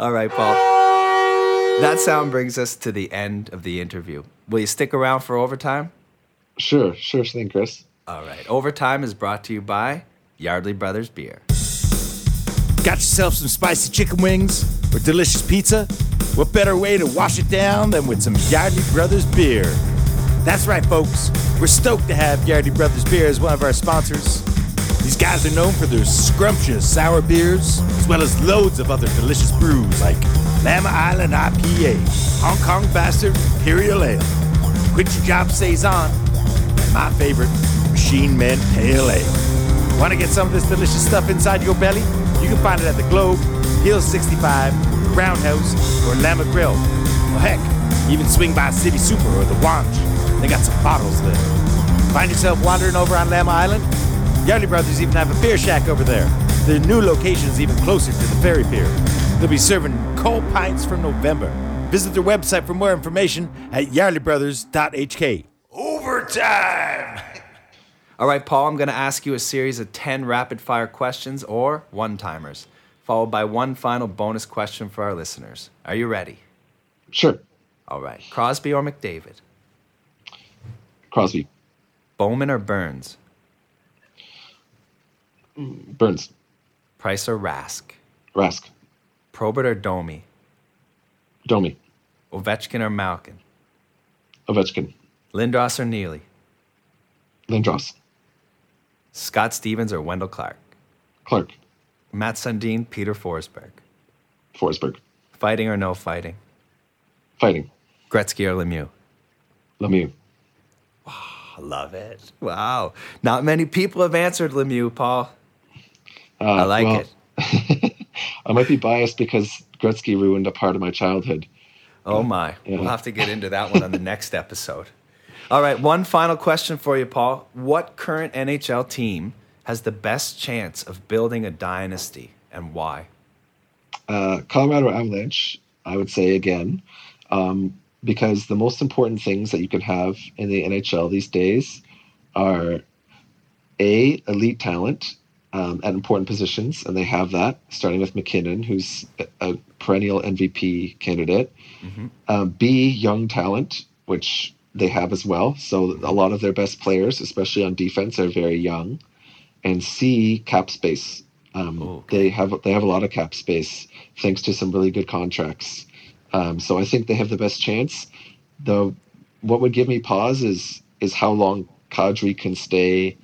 All right, Paul. That sound brings us to the end of the interview. Will you stick around for overtime? Sure, sure thing, Chris. All right. Overtime is brought to you by Yardley Brothers Beer. Got yourself some spicy chicken wings or delicious pizza? What better way to wash it down than with some Yardley Brothers beer? That's right, folks. We're stoked to have Yardley Brothers beer as one of our sponsors. These guys are known for their scrumptious sour beers, as well as loads of other delicious brews like Lamma Island IPA, Hong Kong Bastard Imperial Ale, Quincy Job Saison, and my favorite, Machine Men Pale Ale. Want to get some of this delicious stuff inside your belly? You can find it at the Globe, Hill 65, Roundhouse, or Lamma Grill. Well, heck, even swing by City Super or the Wanch. They got some bottles there. Find yourself wandering over on Lamma Island? Yardley Brothers even have a beer shack over there. Their new location is even closer to the ferry pier. They'll be serving cold pints from November. Visit their website for more information at yardleybrothers.hk. Overtime! All right, Paul, I'm going to ask you a series of 10 rapid fire questions or one timers, followed by one final bonus question for our listeners. Are you ready? Sure, All right. Crosby or McDavid? Crosby, Bowman or Burns? Burns, Price or Rask? Rask, Probert or Domi? Domi, Ovechkin or Malkin? Ovechkin, Lindros or Neely? Lindros, Scott Stevens or Wendell Clark? Clark, Mats Sundin, Peter Forsberg? Forsberg, Fighting or no fighting? fighting, Gretzky or Lemieux? Lemieux. I love it. Wow. Not many people have answered Lemieux, Paul. Uh, I like well, it. I might be biased because Gretzky ruined a part of my childhood. Oh my. Yeah. We'll have to get into that one on the next episode. All right, one final question for you, Paul. What current NHL team has the best chance of building a dynasty and why? Uh, Colorado Avalanche, I would say again, um, because the most important things that you can have in the NHL these days are a elite talent um, at important positions, and they have that, starting with MacKinnon, who's a, a perennial MVP candidate. Um, B, young talent, which they have as well. So a lot of their best players, especially on defense, are very young. And C, cap space. Um, Oh, They have they have a lot of cap space thanks to some really good contracts. Um, so I think they have the best chance. The what would give me pause is is how long Kadri can stay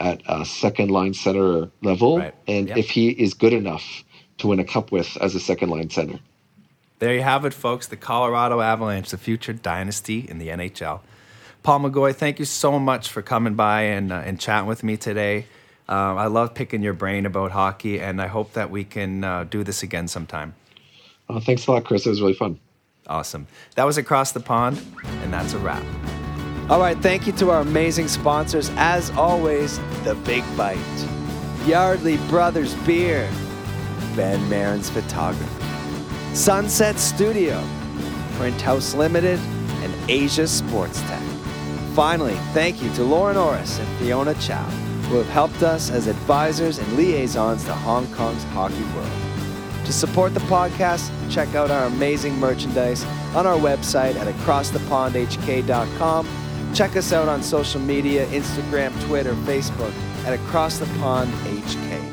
at a second line center level, Right. and Yep. if he is good enough to win a cup with as a second line center. There you have it, folks. The Colorado Avalanche, the future dynasty in the NHL. Paul McGoy, thank you so much for coming by and, uh, and chatting with me today. Um, I love picking your brain about hockey, and I hope that we can uh, do this again sometime. Uh, thanks a lot, Chris. It was really fun. Awesome. That was Across the Pond, and that's a wrap. All right, thank you to our amazing sponsors. As always, The Big Bite, Yardley Brothers Beer, Ben Marin's Photography, Sunset Studio, Print House Limited, and Asia Sports Tech. Finally, thank you to Lauren Orris and Fiona Chow, who have helped us as advisors and liaisons to Hong Kong's hockey world. To support the podcast, check out our amazing merchandise on our website at acrossthepondhk.com. Check us out on social media Instagram, Twitter, Facebook at acrossthepondhk. HK.